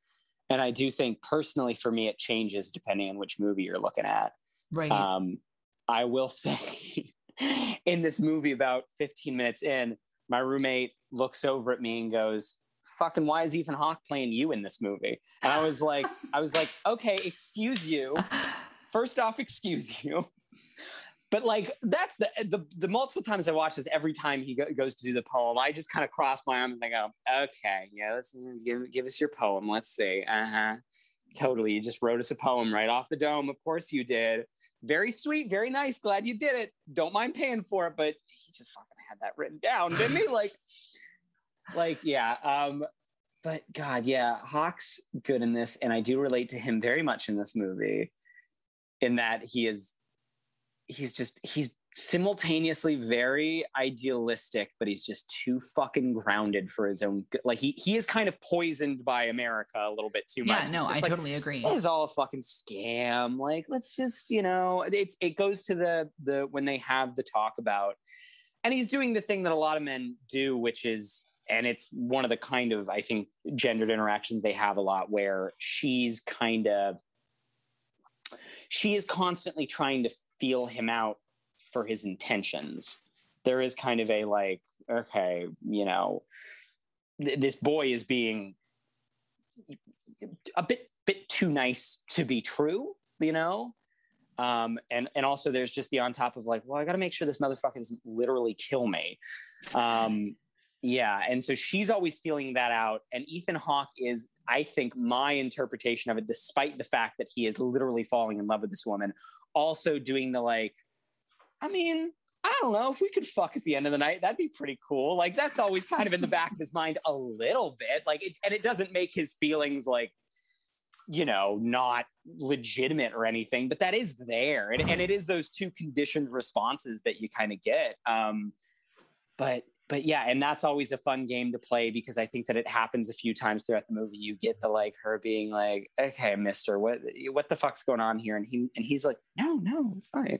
And I do think personally for me, it changes depending on which movie you're looking at. Right. Um, I will say in this movie, about 15 minutes in, my roommate looks over at me and goes, fucking why is Ethan Hawke playing you in this movie? And I was like, I was like, okay, excuse you. First off, excuse you but like that's the, the the multiple times I watch this, every time he go, goes to do the poem, I just kind of cross my arm and I go, okay, yeah, let's give give us your poem. Let's see. Uh huh. Totally, you just wrote us a poem right off the dome. Of course you did. Very sweet, very nice. Glad you did it. Don't mind paying for it, but he just fucking had that written down, didn't he? Like, like yeah. Um, but God, yeah, Hawke's good in this, and I do relate to him very much in this movie, in that he is he's just he's simultaneously very idealistic but he's just too fucking grounded for his own like he he is kind of poisoned by america a little bit too much. Yeah no i like, totally agree. It's all a fucking scam. Like let's just you know it's it goes to the the when they have the talk about and he's doing the thing that a lot of men do which is and it's one of the kind of i think gendered interactions they have a lot where she's kind of she is constantly trying to feel him out for his intentions. There is kind of a like, okay, you know, th- this boy is being a bit bit too nice to be true, you know. Um, and and also there's just the on top of like, well, I got to make sure this motherfucker doesn't literally kill me. Um, yeah, and so she's always feeling that out, and Ethan Hawke is, I think, my interpretation of it, despite the fact that he is literally falling in love with this woman, also doing the like, I mean, I don't know if we could fuck at the end of the night. That'd be pretty cool. Like that's always kind of in the back of his mind a little bit. Like, it, and it doesn't make his feelings like, you know, not legitimate or anything, but that is there, and, and it is those two conditioned responses that you kind of get. Um, but but yeah, and that's always a fun game to play because I think that it happens a few times throughout the movie. You get the like her being like, "Okay, Mister, what what the fuck's going on here?" And he and he's like, "No, no, it's fine.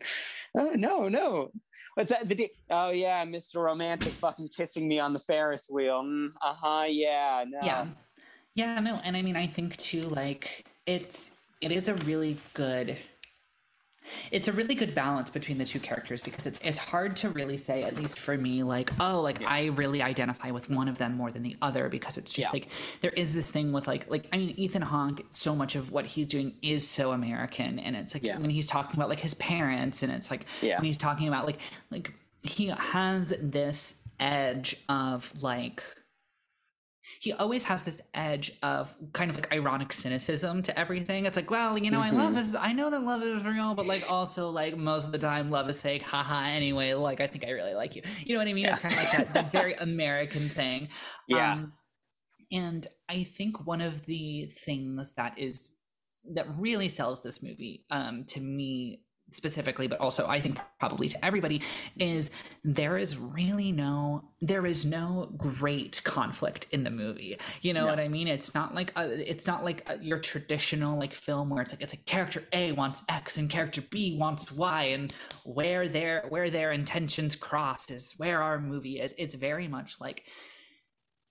Oh, no, no." What's that? The oh yeah, Mister Romantic fucking kissing me on the Ferris wheel. Mm, uh huh. Yeah. No. Yeah. Yeah. No. And I mean, I think too, like it's it is a really good it's a really good balance between the two characters because it's it's hard to really say at least for me like oh like yeah. I really identify with one of them more than the other because it's just yeah. like there is this thing with like like I mean Ethan Hawke so much of what he's doing is so American and it's like yeah. when he's talking about like his parents and it's like when he's talking about like like he has this edge of like he always has this edge of kind of like ironic cynicism to everything. It's like, well, you know, mm-hmm. I love is I know that love is real, but like also like most of the time love is fake. Haha. Anyway, like I think I really like you. You know what I mean? Yeah. It's kind of like that, that very American thing. Yeah. Um, and I think one of the things that is that really sells this movie um, to me specifically but also i think probably to everybody is there is really no there is no great conflict in the movie. You know what i mean? It's not like a, it's not like a, your traditional like film where it's like it's like character a wants x and character b wants y and where their where their intentions cross is where our movie is. It's very much like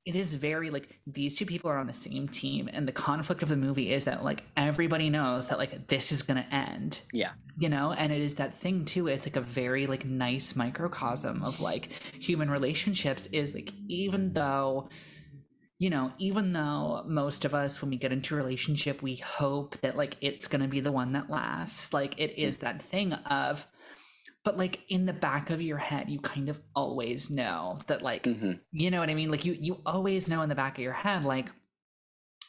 it is very like these two people are on the same team and the conflict of the movie is that like everybody knows that like this is gonna end. Yeah. You know and it is that thing too it's like a very like nice microcosm of like human relationships is like even though you know even though most of us when we get into a relationship we hope that like it's gonna be the one that lasts like it is mm. that thing of but like in the back of your head you kind of always know that like mm-hmm. you know what i mean like you you always know in the back of your head like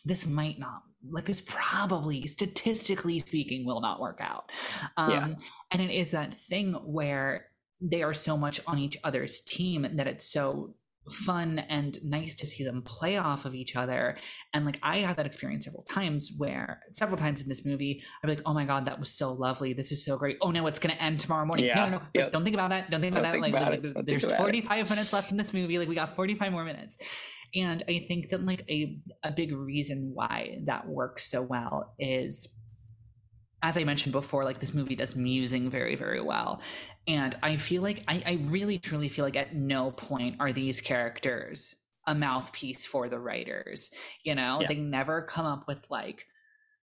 this might not like this probably statistically speaking will not work out um yeah. and it is that thing where they are so much on each other's team that it's so fun and nice to see them play off of each other. And like I had that experience several times where several times in this movie, I'd be like, oh my God, that was so lovely. This is so great. Oh no, it's gonna end tomorrow morning. Yeah. No, no, no. Yep. Don't think about that. Don't think about Don't that. Think like, about like there's 45 it. minutes left in this movie. Like we got 45 more minutes. And I think that like a a big reason why that works so well is as I mentioned before, like this movie does musing very, very well. And I feel like I, I really truly feel like at no point are these characters a mouthpiece for the writers. You know, yeah. they never come up with like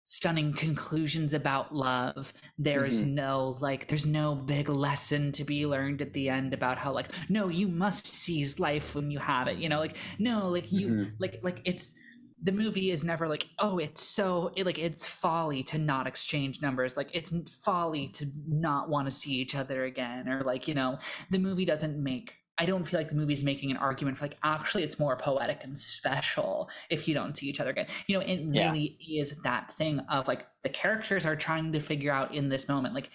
stunning conclusions about love. There's mm-hmm. no like there's no big lesson to be learned at the end about how like no, you must seize life when you have it. You know, like no, like you mm-hmm. like like it's the movie is never like oh it's so it, like it's folly to not exchange numbers like it's folly to not want to see each other again or like you know the movie doesn't make I don't feel like the movie's making an argument for like actually it's more poetic and special if you don't see each other again. You know, it really yeah. is that thing of like the characters are trying to figure out in this moment like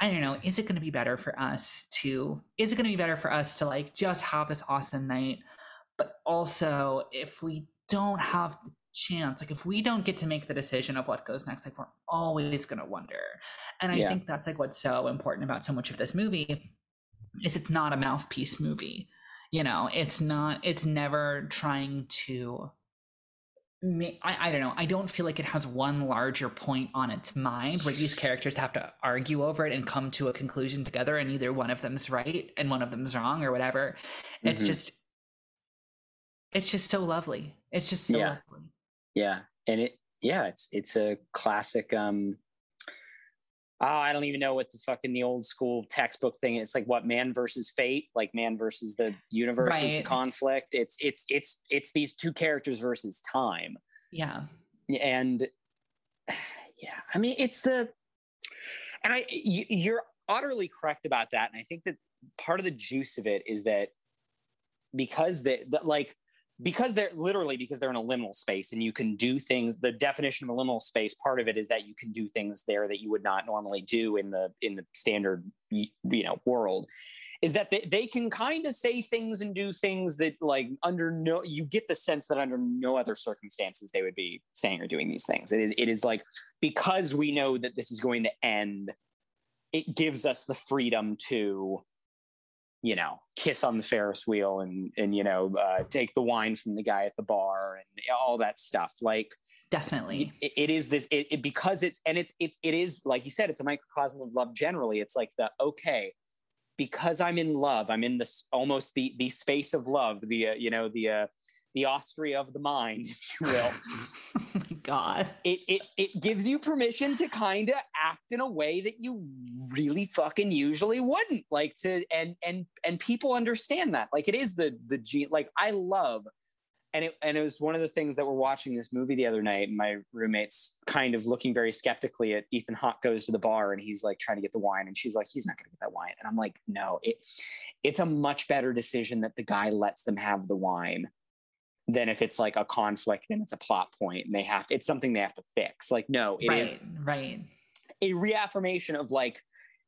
I don't know, is it going to be better for us to is it going to be better for us to like just have this awesome night but also if we don't have the chance like if we don't get to make the decision of what goes next like we're always going to wonder and i yeah. think that's like what's so important about so much of this movie is it's not a mouthpiece movie you know it's not it's never trying to I, I don't know. I don't feel like it has one larger point on its mind where these characters have to argue over it and come to a conclusion together, and either one of them's right and one of them's wrong or whatever. Mm-hmm. It's just it's just so lovely. It's just so yeah. lovely. Yeah. And it yeah, it's it's a classic um oh, I don't even know what the fucking the old school textbook thing. It's like what man versus fate, like man versus the universe right. is the conflict. It's it's it's it's these two characters versus time. Yeah. And yeah, I mean it's the and I you, you're utterly correct about that. And I think that part of the juice of it is that because that like because they're literally because they're in a liminal space and you can do things the definition of a liminal space part of it is that you can do things there that you would not normally do in the in the standard you know world is that they, they can kind of say things and do things that like under no you get the sense that under no other circumstances they would be saying or doing these things. It is it is like because we know that this is going to end it gives us the freedom to you know, kiss on the Ferris wheel and and you know, uh, take the wine from the guy at the bar and all that stuff. Like definitely, it, it is this it, it, because it's and it's it's it is like you said, it's a microcosm of love. Generally, it's like the okay, because I'm in love, I'm in this almost the the space of love, the uh, you know the uh, the Austria of the mind, if you will. oh my God. It, it, it gives you permission to kind of act in a way that you really fucking usually wouldn't like to, and, and, and people understand that. Like it is the, the G, like I love, and it, and it was one of the things that we're watching this movie the other night. And my roommate's kind of looking very skeptically at Ethan Hawke goes to the bar and he's like trying to get the wine. And she's like, he's not going to get that wine. And I'm like, no, it, it's a much better decision that the guy lets them have the wine than if it's like a conflict and it's a plot point and they have to, it's something they have to fix. Like, no, it right, is right. a reaffirmation of like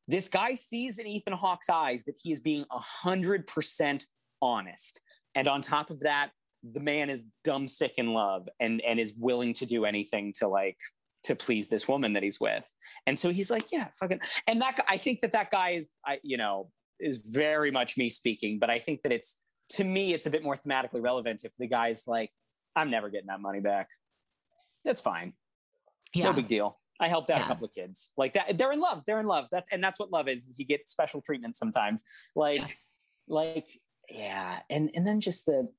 this guy sees in Ethan Hawke's eyes that he is being a hundred percent honest. And on top of that, the man is dumb sick in love and and is willing to do anything to like to please this woman that he's with. And so he's like, yeah, fucking. And that I think that that guy is, I you know, is very much me speaking, but I think that it's to me, it's a bit more thematically relevant if the guy's like, I'm never getting that money back. That's fine. Yeah. No big deal. I helped out yeah. a couple of kids like that. They're in love. They're in love. That's and that's what love is. Is you get special treatment sometimes. Like, yeah. like yeah. And and then just the,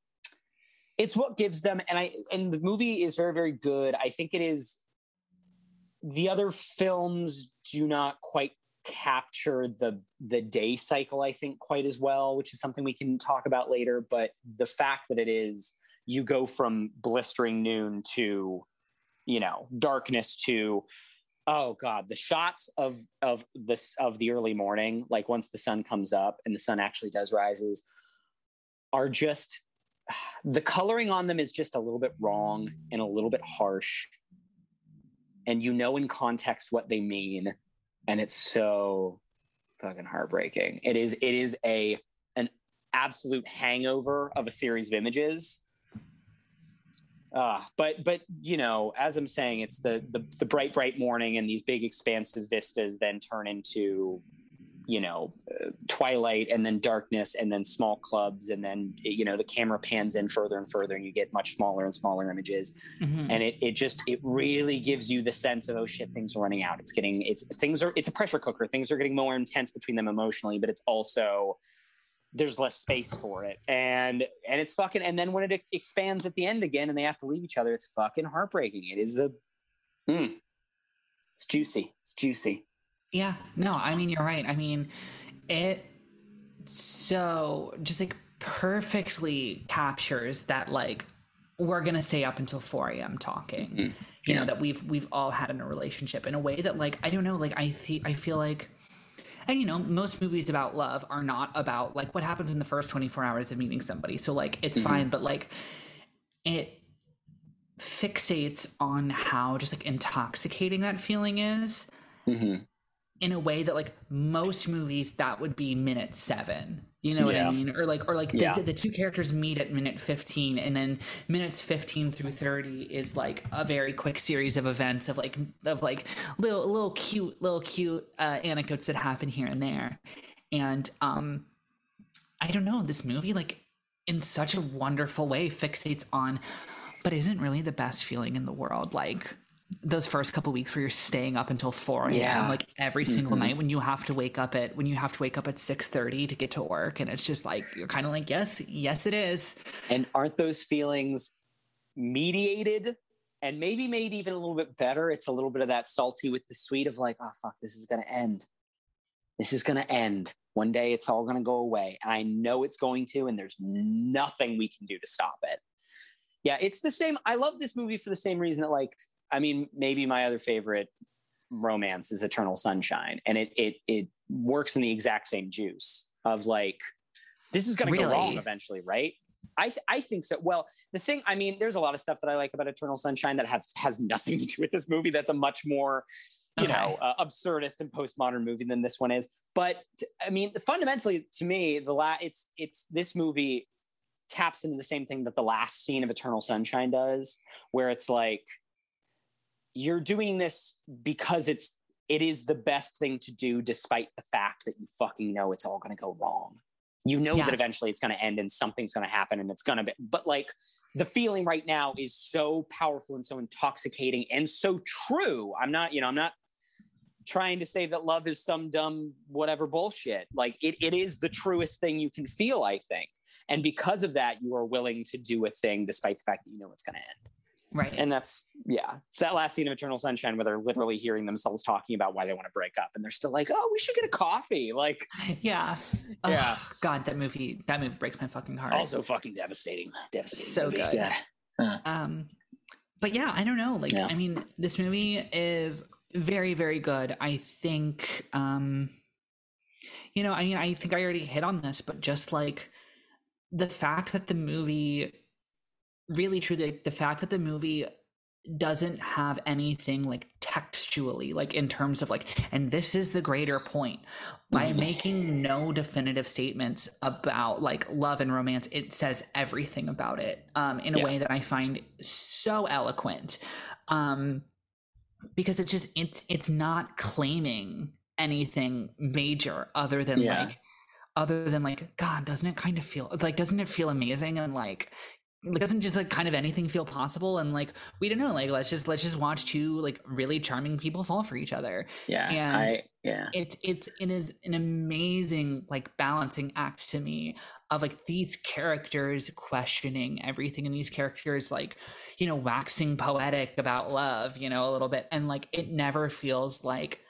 it's what gives them. And I and the movie is very very good. I think it is. The other films do not quite capture the the day cycle i think quite as well which is something we can talk about later. But the fact that it is you go from blistering noon to you know darkness to oh god the shots of of this of the early morning like once the sun comes up and the sun actually does rises are just the coloring on them is just a little bit wrong and a little bit harsh. And you know in context what they mean and it's so fucking heartbreaking. It is it is a an absolute hangover of a series of images. Uh, but but you know, as I'm saying, it's the, the the bright bright morning and these big expansive vistas then turn into you know twilight and then darkness and then small clubs and then you know the camera pans in further and further and you get much smaller and smaller images. Mm-hmm. and it, it just it really gives you the sense of oh shit things are running out. It's getting it's things are it's a pressure cooker. Things are getting more intense between them emotionally but it's also there's less space for it. And and it's fucking and then when it expands at the end again and they have to leave each other it's fucking heartbreaking. It is the mm, it's juicy. It's juicy yeah, no, I mean you're right. I mean, it so just like perfectly captures that like we're gonna stay up until 4 a.m. talking. Mm-hmm. You yeah. know, that we've we've all had in a relationship in a way that like I don't know, like I see I feel like and you know, most movies about love are not about like what happens in the first 24 hours of meeting somebody. So like it's mm-hmm. fine, but like it fixates on how just like intoxicating that feeling is. Mm-hmm in a way that like most movies that would be minute seven you know yeah. what i mean or like or like yeah. the, the, two characters meet at minute 15 and then minutes 15 through 30 is like a very quick series of events of like of like little little cute little cute uh, anecdotes that happen here and there and um i don't know this movie like in such a wonderful way fixates on but isn't really the best feeling in the world like those first couple weeks where you're staying up until 4 a.m. Yeah. like every single mm-hmm. night when you have to wake up at when you have to wake up at 6:30 to get to work and it's just like you're kind of like yes yes it is. And aren't those feelings mediated? And maybe made even a little bit better. It's a little bit of that salty with the sweet of like oh fuck this is going to end. This is going to end. One day it's all going to go away. And i know it's going to and there's nothing we can do to stop it. Yeah it's the same. I love this movie for the same reason that like I mean, maybe my other favorite romance is Eternal Sunshine, and it it it works in the exact same juice of like this is going to really? go wrong eventually, right? I th- I think so. Well, the thing, I mean, there's a lot of stuff that I like about Eternal Sunshine that has has nothing to do with this movie. That's a much more you okay. know uh, absurdist and postmodern movie than this one is. But I mean, fundamentally, to me, the la- it's it's this movie taps into the same thing that the last scene of Eternal Sunshine does, where it's like you're doing this because it's it is the best thing to do despite the fact that you fucking know it's all going to go wrong. You know yeah. that eventually it's going to end and something's going to happen and it's going to be but like the feeling right now is so powerful and so intoxicating and so true. I'm not you know i'm not trying to say that love is some dumb whatever bullshit. Like it, it is the truest thing you can feel i think. And because of that you are willing to do a thing despite the fact that you know it's going to end Right. And that's, yeah, it's that last scene of Eternal Sunshine where they're literally hearing themselves talking about why they want to break up. And they're still like, oh, we should get a coffee. Like, yeah. Yeah. Oh, God, that movie, that movie breaks my fucking heart. Also fucking devastating. Devastating. So movie. good. Yeah. Um, but yeah, I don't know. Like, yeah. I mean, this movie is very, very good. I think, um, you know, I mean, I think I already hit on this, but just like the fact that the movie really true. like, the fact that the movie doesn't have anything like textually like in terms of like and this is the greater point by making no definitive statements about like love and romance it says everything about it um in a yeah. way that i find so eloquent um because it's just it's it's not claiming anything major other than yeah. like other than like god doesn't it kind of feel like doesn't it feel amazing and like like doesn't just like kind of anything feel possible? And like we don't know like let's just let's just watch two like really charming people fall for each other. Yeah and I, yeah. it's it's it is an amazing like balancing act to me of like these characters questioning everything and these characters like you know waxing poetic about love you know a little bit. And like it never feels like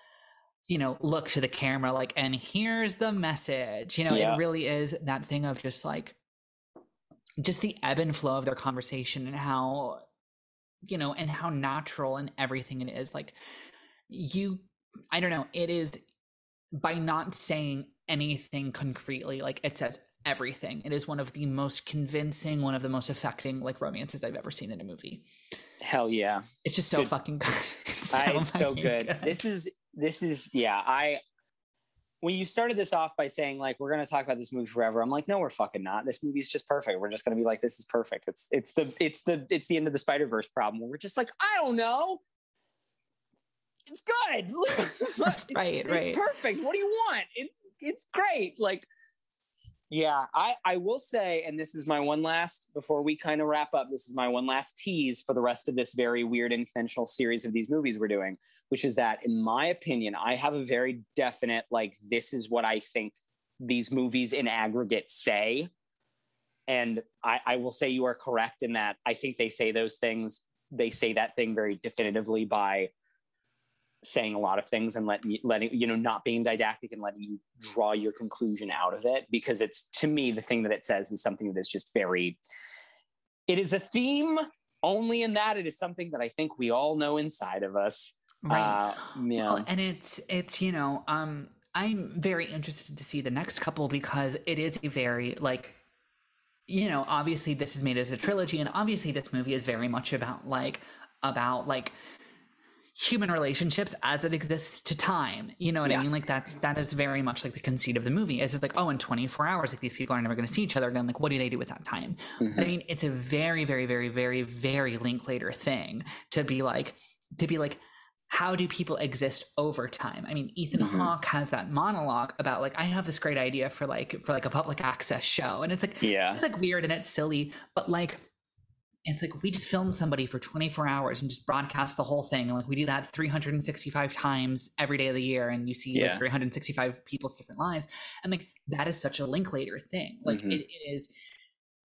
you know look to the camera like and here's the message. You know yeah. it really is that thing of just like just the ebb and flow of their conversation and how you know and how natural and everything it is like you i don't know it is by not saying anything concretely like it says everything it is one of the most convincing one of the most affecting like romances i've ever seen in a movie hell yeah it's just so good. fucking good it's so, I, it's so good. good this is this is yeah i when you started this off by saying like we're going to talk about this movie forever i'm like no we're fucking not. This movie's just perfect. We're just going to be like this is perfect. It's it's the it's the it's the end of the spider verse problem. We're just like i don't know. It's good. It's, right it's, right. it's perfect. What do you want? It's it's great. Like yeah, I, I will say, and this is my one last, before we kind of wrap up, this is my one last tease for the rest of this very weird and conventional series of these movies we're doing, which is that, in my opinion, I have a very definite, like, this is what I think these movies in aggregate say. And I, I will say you are correct in that I think they say those things, they say that thing very definitively by saying a lot of things and letting letting you know not being didactic and letting you draw your conclusion out of it because it's to me the thing that it says is something that is just very it is a theme only in that it is something that i think we all know inside of us right uh, yeah. well, and it's it's you know um i'm very interested to see the next couple because it is a very like you know obviously this is made as a trilogy and obviously this movie is very much about like about like human relationships as it exists to time. You know what yeah. I mean? Like that's that is very much like the conceit of the movie. It's like, oh, in 24 hours, like these people are never going to see each other again. Like, what do they do with that time? Mm-hmm. I mean, it's a very, very, very, very, very Linklater thing to be like, to be like, how do people exist over time? I mean, Ethan mm-hmm. Hawke has that monologue about like, I have this great idea for like for like a public access show, and it's like, yeah, it's like weird and it's silly, but like it's like we just film somebody for 24 hours and just broadcast the whole thing and like we do that 365 times every day of the year and you see yeah. like 365 people's different lives and like that is such a linklater thing like mm-hmm. it, it is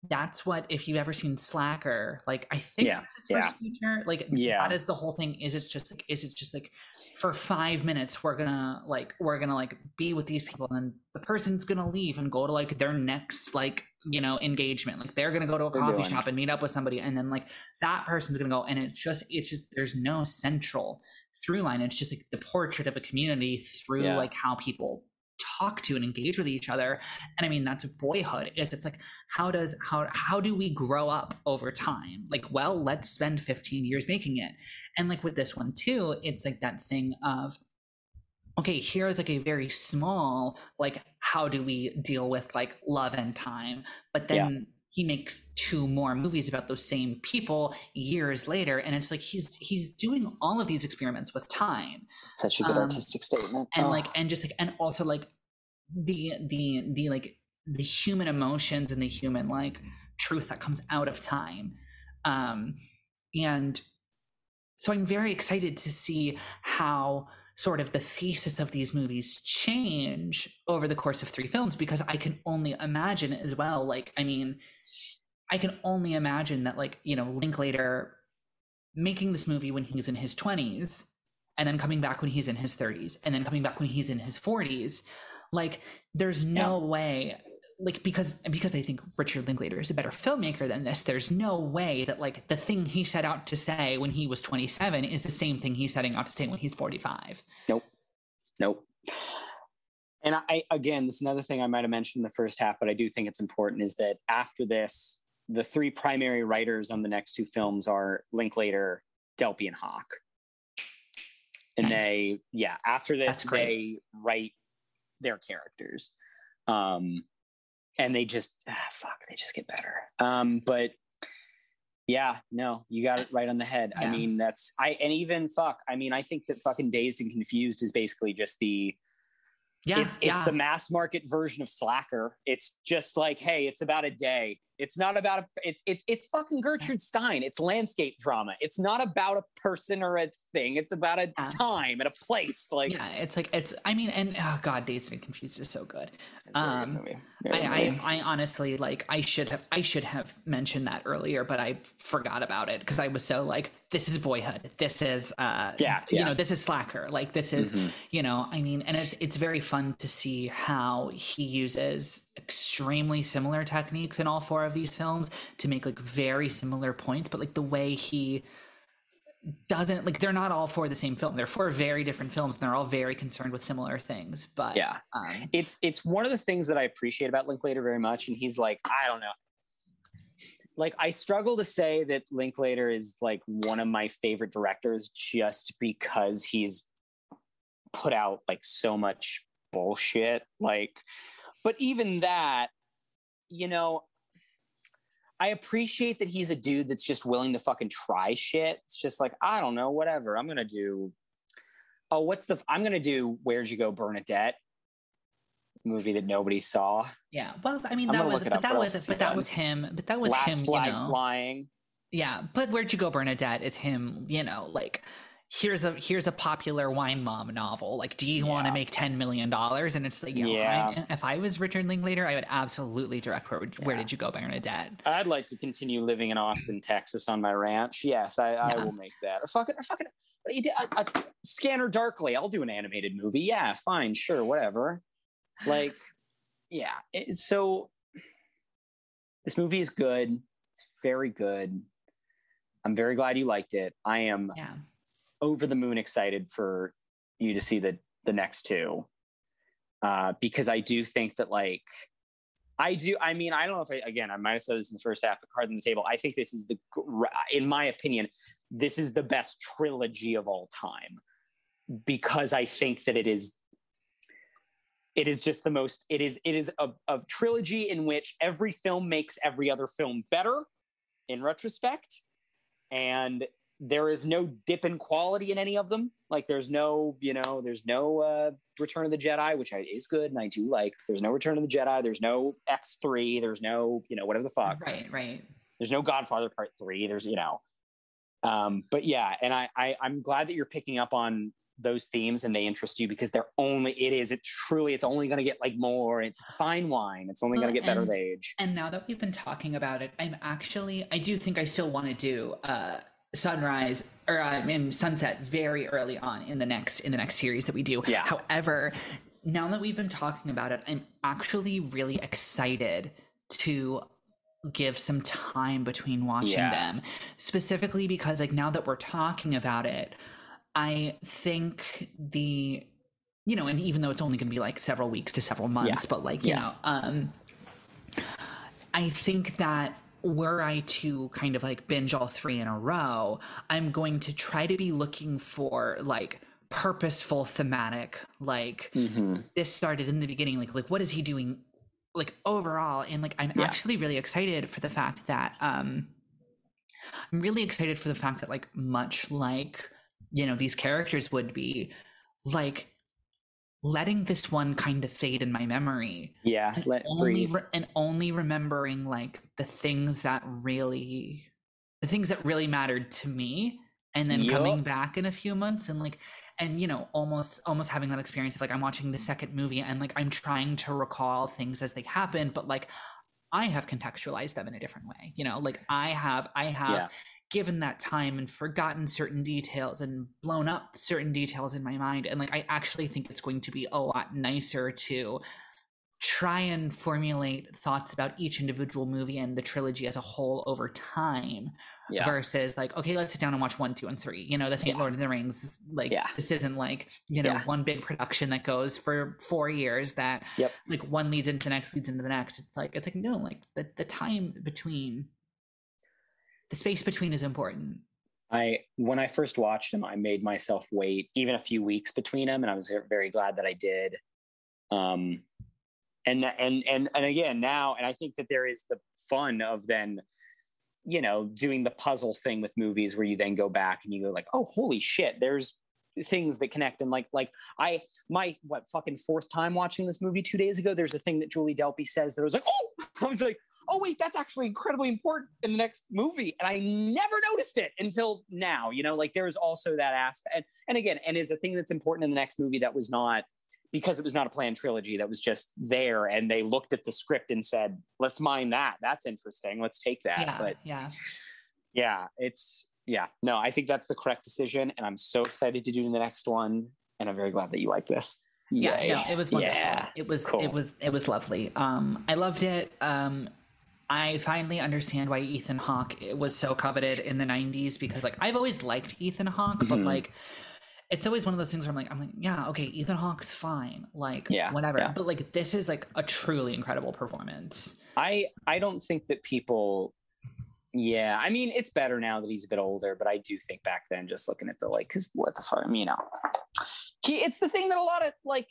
that's what if you've ever seen slacker like i think yeah. that's his first yeah. feature like yeah that is the whole thing is it's just like is it's just like for five minutes we're gonna like we're gonna like be with these people and then the person's gonna leave and go to like their next like you know engagement. Like they're gonna go to a coffee shop and meet up with somebody and then like that person's gonna go and it's just it's just there's no central through line. It's just like the portrait of a community through yeah. like how people talk to and engage with each other. And i mean that's boyhood is it's like how does how how do we grow up over time? Like well let's spend 15 years making it. And like with this one too it's like that thing of okay here's like a very small like how do we deal with like love and time but then yeah. he makes two more movies about those same people years later and it's like he's he's doing all of these experiments with time such a good um, artistic statement and oh. like and just like and also like the the the like the human emotions and the human like truth that comes out of time um and so i'm very excited to see how sort of the thesis of these movies change over the course of three films because I can only imagine as well. Like, I mean, I can only imagine that, like, you know, Linklater making this movie when he's in his 20s and then coming back when he's in his 30s and then coming back when he's in his 40s. Like, there's no yeah. way like because because I think Richard Linklater is a better filmmaker than this. There's no way that like the thing he set out to say when he was 27 is the same thing he's setting out to say when he's 45. Nope. Nope. And I again, this is another thing I might have mentioned in the first half, but I do think it's important is that after this, the three primary writers on the next two films are Linklater, Delpy, and Hawke. And nice. they, yeah, after this, they write their characters. Um, and they just, ah, fuck, they just get better. Um, but yeah, no, you got it right on the head. Yeah. I mean, that's, I, and even fuck, I mean, I think that fucking Dazed and Confused is basically just the, yeah, it's, it's yeah. the mass market version of Slacker. It's just like, hey, it's about a day. It's not about a, it's it's it's fucking Gertrude Stein. It's landscape drama. It's not about a person or a thing. It's about a yeah. time and a place. Like yeah, it's like it's. I mean, and oh god, Dazed and Confused is so good. Um, I, I, I honestly like I should have I should have mentioned that earlier, but I forgot about it because I was so like this is Boyhood. This is uh yeah, yeah. you know this is Slacker. Like this is mm-hmm. you know I mean, and it's it's very fun to see how he uses extremely similar techniques in all four of these films to make like very similar points, but like the way he doesn't like they're not all for the same film. They're for very different films and they're all very concerned with similar things. But yeah, um, it's it's one of the things that I appreciate about Linklater very much. And he's like, I don't know. Like I struggle to say that Linklater is like one of my favorite directors just because he's put out like so much bullshit. Like, but even that, you know, I appreciate that he's a dude that's just willing to fucking try shit. It's just like, I don't know, whatever. I'm going to do, oh, what's the, I'm going to do Where'd You Go, Bernadette? Movie that nobody saw. Yeah. Well, I mean, that was, but that was, but that was him, but that was Last him, flag you know, flying. Yeah. But Where'd You Go, Bernadette is him, you know, like, here's a here's a popular wine mom novel. Like, do you yeah. want to make ten million dollars? And it's like, yeah. I, if I was Richard Linklater, I would absolutely direct where yeah. where did you go, Bernadette? I'd like to continue living in Austin, Texas, on my ranch. Yes, I, I will make that. Or fucking, or fucking, you did a, a Scanner Darkly. I'll do an animated movie. Yeah, fine, sure, whatever. Like, yeah. It, so this movie is good. It's very good. I'm very glad you liked it. I am. Yeah over the moon excited for you to see the the next two uh, because I do think that like I do. I mean, I don't know if I again I might have said this in the first half, but cards on the table. I think this is the, in my opinion, this is the best trilogy of all time because I think that it is. It is just the most. It is. It is a, a trilogy in which every film makes every other film better, in retrospect, and there is no dip in quality in any of them. Like there's no, you know, there's no uh, Return of the Jedi, which I, is good and I do like. There's no Return of the Jedi. There's no X three. There's no, you know, whatever the fuck. Right, right. There's no Godfather Part three. There's, you know, um, but yeah, and I, I I'm glad that you're picking up on those themes and they interest you because they're only it is it truly it's only going to get like more it's fine wine it's only well, going to get better with age and now that we've been talking about it i'm actually i do think i still want to do uh sunrise or uh, in sunset very early on in the next in the next series that we do. Yeah. However, now that we've been talking about it, I'm actually really excited to give some time between watching yeah. them. Specifically because like now that we're talking about it, I think the you know, and even though it's only going to be like several weeks to several months, yeah. but like, you yeah. know, um I think that were I to kind of like binge all three in a row, I'm going to try to be looking for like purposeful thematic like mm-hmm. this started in the beginning like like what is he doing like overall and like i'm yeah. actually really excited for the fact that um i'm really excited for the fact that like much like you know these characters would be like letting this one kind of fade in my memory. Yeah, and let only re- and only remembering like the things that really the things that really mattered to me and then yep. coming back in a few months and like and you know almost almost having that experience of like I'm watching the second movie and like I'm trying to recall things as they happen but like I have contextualized them in a different way. You know, like I have I have yeah given that time and forgotten certain details and blown up certain details in my mind and like i actually think it's going to be a lot nicer to try and formulate thoughts about each individual movie and the trilogy as a whole over time yeah. versus like okay let's sit down and watch one two and three you know this ain't yeah. lord of the rings like yeah. this isn't like you know one big production that goes for four years that yep. like one leads into the next leads into the next it's like it's like no like the, the time between the space between is important. I when I first watched him, I made myself wait even a few weeks between them, and I was very glad that I did. Um, and and and and again now, and I think that there is the fun of then, you know, doing the puzzle thing with movies where you then go back and you go like, oh, holy shit, there's things that connect and like like i my what fucking fourth time watching this movie two days ago there's a thing that julie delpy says that was like oh i was like oh wait that's actually incredibly important in the next movie and i never noticed it until now you know like there's also that aspect and, and again and is a thing that's important in the next movie that was not because it was not a planned trilogy that was just there and they looked at the script and said let's mine that that's interesting let's take that yeah, but yeah yeah it's yeah, no, I think that's the correct decision, and I'm so excited to do the next one, and I'm very glad that you like this. Yeah, Yay. no, it was wonderful. Yeah, it was cool. it was it was lovely. Um, I loved it. Um, I finally understand why Ethan Hawke was so coveted in the '90s because, like, I've always liked Ethan Hawke, mm-hmm. but like, it's always one of those things where I'm like, I'm like, yeah, okay, Ethan Hawke's fine, like, yeah, whatever. Yeah. But like, this is like a truly incredible performance. I I don't think that people yeah, I mean, it's better now that he's a bit older, but I do think back then, just looking at the like, because what the fuck, you know, he, it's the thing that a lot of like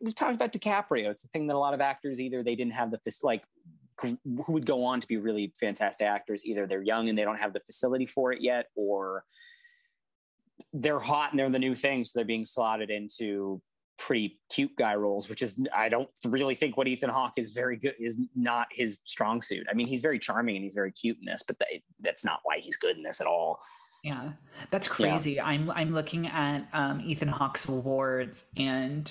we've talked about DiCaprio. It's the thing that a lot of actors either they didn't have the like who would go on to be really fantastic actors. Either they're young and they don't have the facility for it yet, or they're hot and they're the new thing, so they're being slotted into pretty cute guy roles, which is I don't really think what Ethan Hawke is very good is not his strong suit. I mean, he's very charming and he's very cute in this, but that, that's not why he's good in this at all. Yeah, that's crazy. Yeah. I'm I'm looking at um, Ethan Hawke's awards, and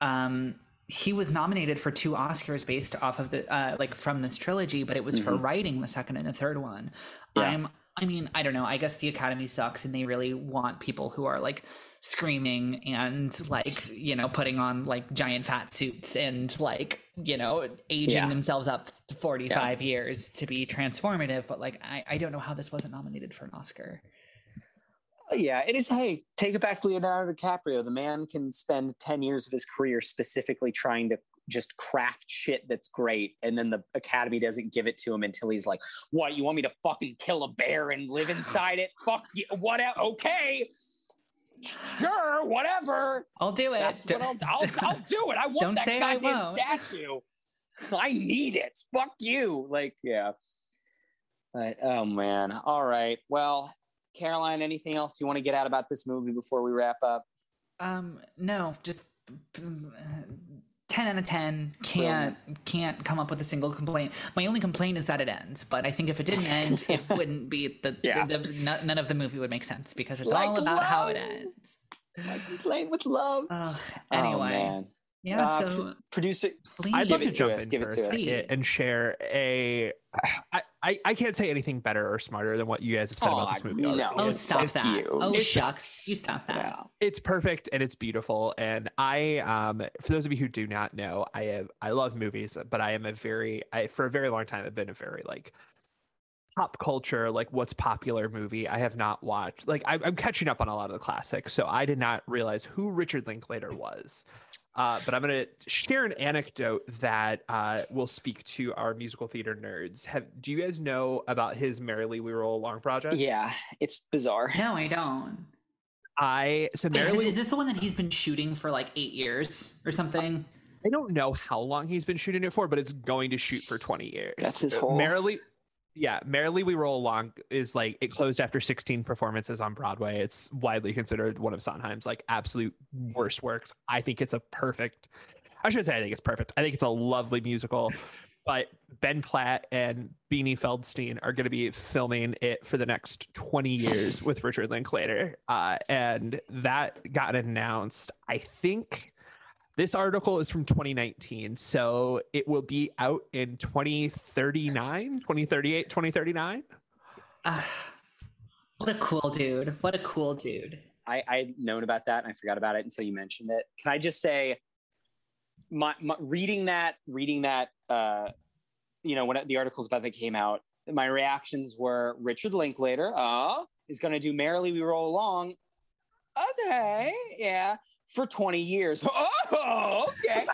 um, he was nominated for two Oscars based off of the uh, like from this trilogy, but it was mm-hmm. for writing the second and the third one. Yeah. I'm I mean, I don't know. I guess the Academy sucks, and they really want people who are like screaming and like you know putting on like giant fat suits and like you know aging yeah. themselves up 45 yeah. years to be transformative but like I, I don't know how this wasn't nominated for an oscar Oh, yeah it is hey take it back to leonardo dicaprio the man can spend 10 years of his career specifically trying to just craft shit that's great and then the academy doesn't give it to him until he's like what you want me to fucking kill a bear and live inside it fuck you what okay sure, whatever. I'll do it. That's what I'll, I'll, I'll do it. I want that goddamn statue. I need it. Fuck you. Like, yeah. But oh man. All right. Well, Caroline, anything else you want to get out about this movie before we wrap up? Um, no, just 10 out of 10 can't can't come up with a single complaint my only complaint is that it ends but i think if it didn't end it wouldn't be the, yeah. the, the, none of the movie would make sense because it's, it's all about love. how it ends it's my complaint with love uh, anyway oh, yeah. Uh, so producer, I'd love it to jump in for a second and share a. I, I, I can't say anything better or smarter than what you guys have said oh, about this movie. No. Oh, stop that! You. Oh, it's, shucks! You stop that. Yeah. It's perfect and it's beautiful. And I, um, for those of you who do not know, I have I love movies, but I am a very, I for a very long time, I've been a very like pop culture, like what's popular movie. I have not watched. Like I, I'm catching up on a lot of the classics, so I did not realize who Richard Linklater was. Uh, but I'm going to share an anecdote that uh, will speak to our musical theater nerds. Have do you guys know about his "Merrily We Roll Along" project? Yeah, it's bizarre. No, I don't. I so Merrily is this the one that he's been shooting for like eight years or something? I don't know how long he's been shooting it for, but it's going to shoot for 20 years. That's his whole. Merrily, yeah, Merrily We Roll Along is like it closed after 16 performances on Broadway. It's widely considered one of Sondheim's like absolute worst works. I think it's a perfect. I shouldn't say I think it's perfect. I think it's a lovely musical. But Ben Platt and Beanie Feldstein are going to be filming it for the next 20 years with Richard Linklater. Uh, and that got announced, I think, this article is from 2019, so it will be out in 2039, 2038, 2039. Uh, what a cool dude. What a cool dude. I, I'd known about that and I forgot about it until you mentioned it. Can I just say, my, my reading that, reading that, uh, you know, when the articles about that came out, my reactions were Richard Linklater, uh, is going to do Merrily We Roll Along. Okay, yeah for 20 years. Oh, okay.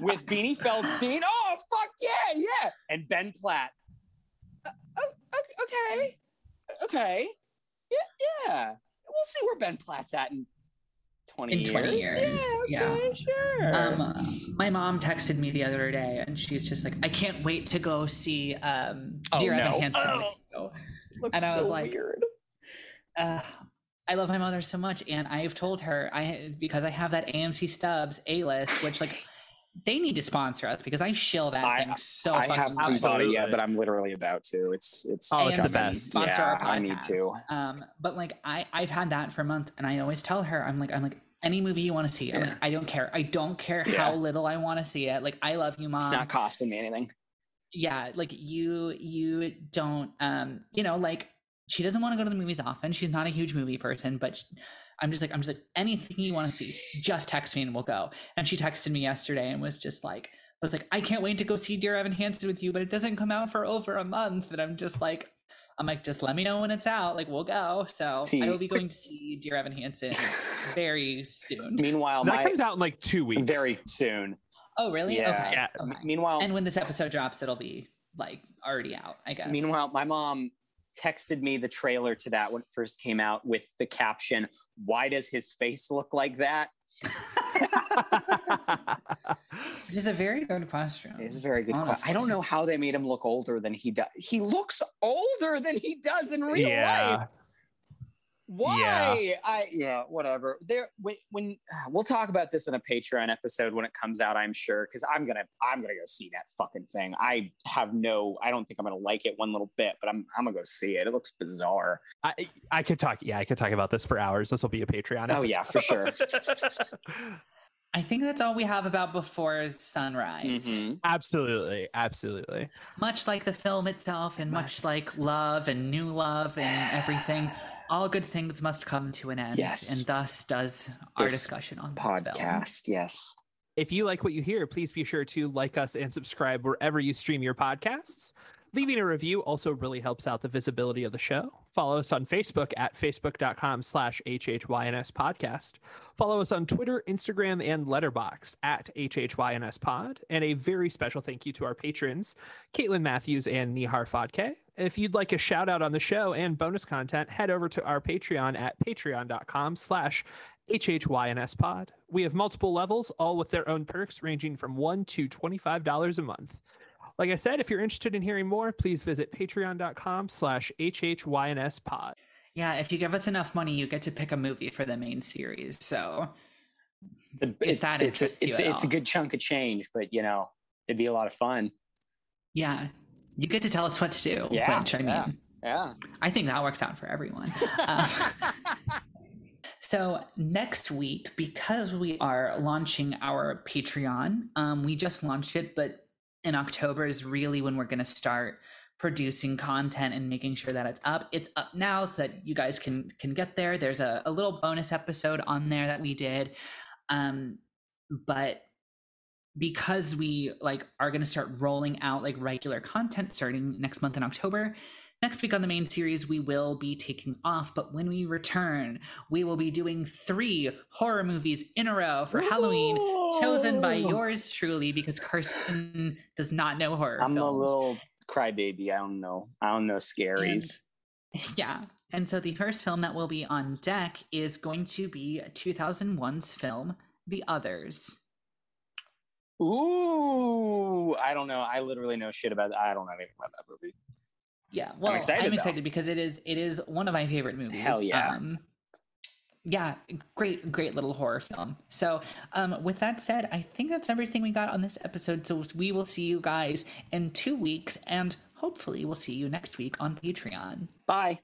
With Beanie Feldstein. Oh, fuck yeah, yeah. And Ben Platt. Uh, okay, okay, yeah, yeah. We'll see where Ben Platt's at in 20 in years. 20 years. Yeah, okay, yeah. sure. Um, my mom texted me the other day and she's just like, I can't wait to go see um, Oh, Dear no. Evan Hansen. Oh. with. Looks and I was so like- weird. Uh, I love my mother so much, and I've told her I because I have that AMC Stubs A list, which like they need to sponsor us because I shill that I- thing so I haven't much. bought it yet, but I'm literally about to. It's it's Oh, it's the AMC, best. Sponsor our Yeah, I need to. Um, but like I I've had that for a month, and I always tell her I'm like I'm like any movie you want to see. I'm Yeah. like I don't care. I don't care Yeah. how little I want to see it. Like I love you, mom. It's not costing me anything. yeah, like you you don't um you know like she doesn't want to go to the movies often. She's not a huge movie person, but sh- I'm just like I'm just like anything you want to see, just text me and we'll go. And she texted me yesterday and was just like I was like I can't wait to go see Dear Evan Hansen with you, but it doesn't come out for over a month. And I'm just like I'm like just let me know when it's out, like we'll go. So See- I will be going to see Dear Evan Hansen very soon. Meanwhile, that my comes out in like two weeks. very soon. Oh really? Yeah. Okay. Yeah. okay. Meanwhile, And when this episode drops, it'll be like already out, I guess. Meanwhile, my mom texted me the trailer to that when it first came out with the caption, Why does his face look like that? It's a very good question. It's a very good question. I don't know how they made him look older than he does. He looks older than he does in real yeah. life. Why? I yeah, whatever. There when when we'll talk about this in a Patreon episode when it comes out, I'm sure, because I'm gonna I'm gonna go see that fucking thing. I have no I don't think I'm gonna like it one little bit, but I'm I'm gonna go see it. It looks bizarre. I, I could talk. Yeah, I could talk about this for hours. This will be a Patreon. Oh, yeah, for sure. I think that's all we have about Before Sunrise. Mhm. absolutely, absolutely. Much like the film itself, and much Yes. like love and new love and everything, all good things must come to an end. Yes. And thus does our This discussion on this film. Podcast, yes. If you like what you hear, please be sure to like us and subscribe wherever you stream your podcasts. Leaving a review also really helps out the visibility of the show. Follow us on Facebook at facebook.com slash HHYNS podcast. Follow us on Twitter, Instagram, and Letterboxd at HHYNS pod. And a very special thank you to our patrons, Caitlin Matthews and Nihar Fadke. If you'd like a shout out on the show and bonus content, head over to our Patreon at patreon.com slash HHYNS pod. We have multiple levels, all with their own perks ranging from $1 to $25 a month. Like I said, if you're interested in hearing more, please visit patreon.com slash HHYNS pod. Yeah, if you give us enough money, you get to pick a movie for the main series. So The- If that it's, interests you it's, at it's a good chunk of change, but you know, it'd be a lot of fun. yeah, you get to tell us what to do. Yeah, which I mean, yeah. Yeah. I think that works out for everyone. Um, so next week, because we are launching our Patreon, um, we just launched it, but in October is really when we're going to start producing content and making sure that it's up. It's up now so that you guys can can get there. There's a, a little bonus episode on there that we did, um, but because we like are going to start rolling out like regular content starting next month in October. Next week on the main series, we will be taking off, but when we return, we will be doing three horror movies in a row for Halloween, chosen by yours truly, because Carson does not know horror I'm a little crybaby. I don't know. I don't know scaries. Yeah. And so the first film that will be on deck is going to be 2001's film, The Others. Ooh, I don't know. I literally know shit about. I don't know anything about that movie. Yeah, well, I'm excited, excited, because it is it is one of my favorite movies. Hell yeah. Um, yeah, great, great little horror film. So, um, with that said, I think that's everything we got on this episode. So we will see you guys in two weeks, and hopefully, we'll see you next week on Patreon. Bye.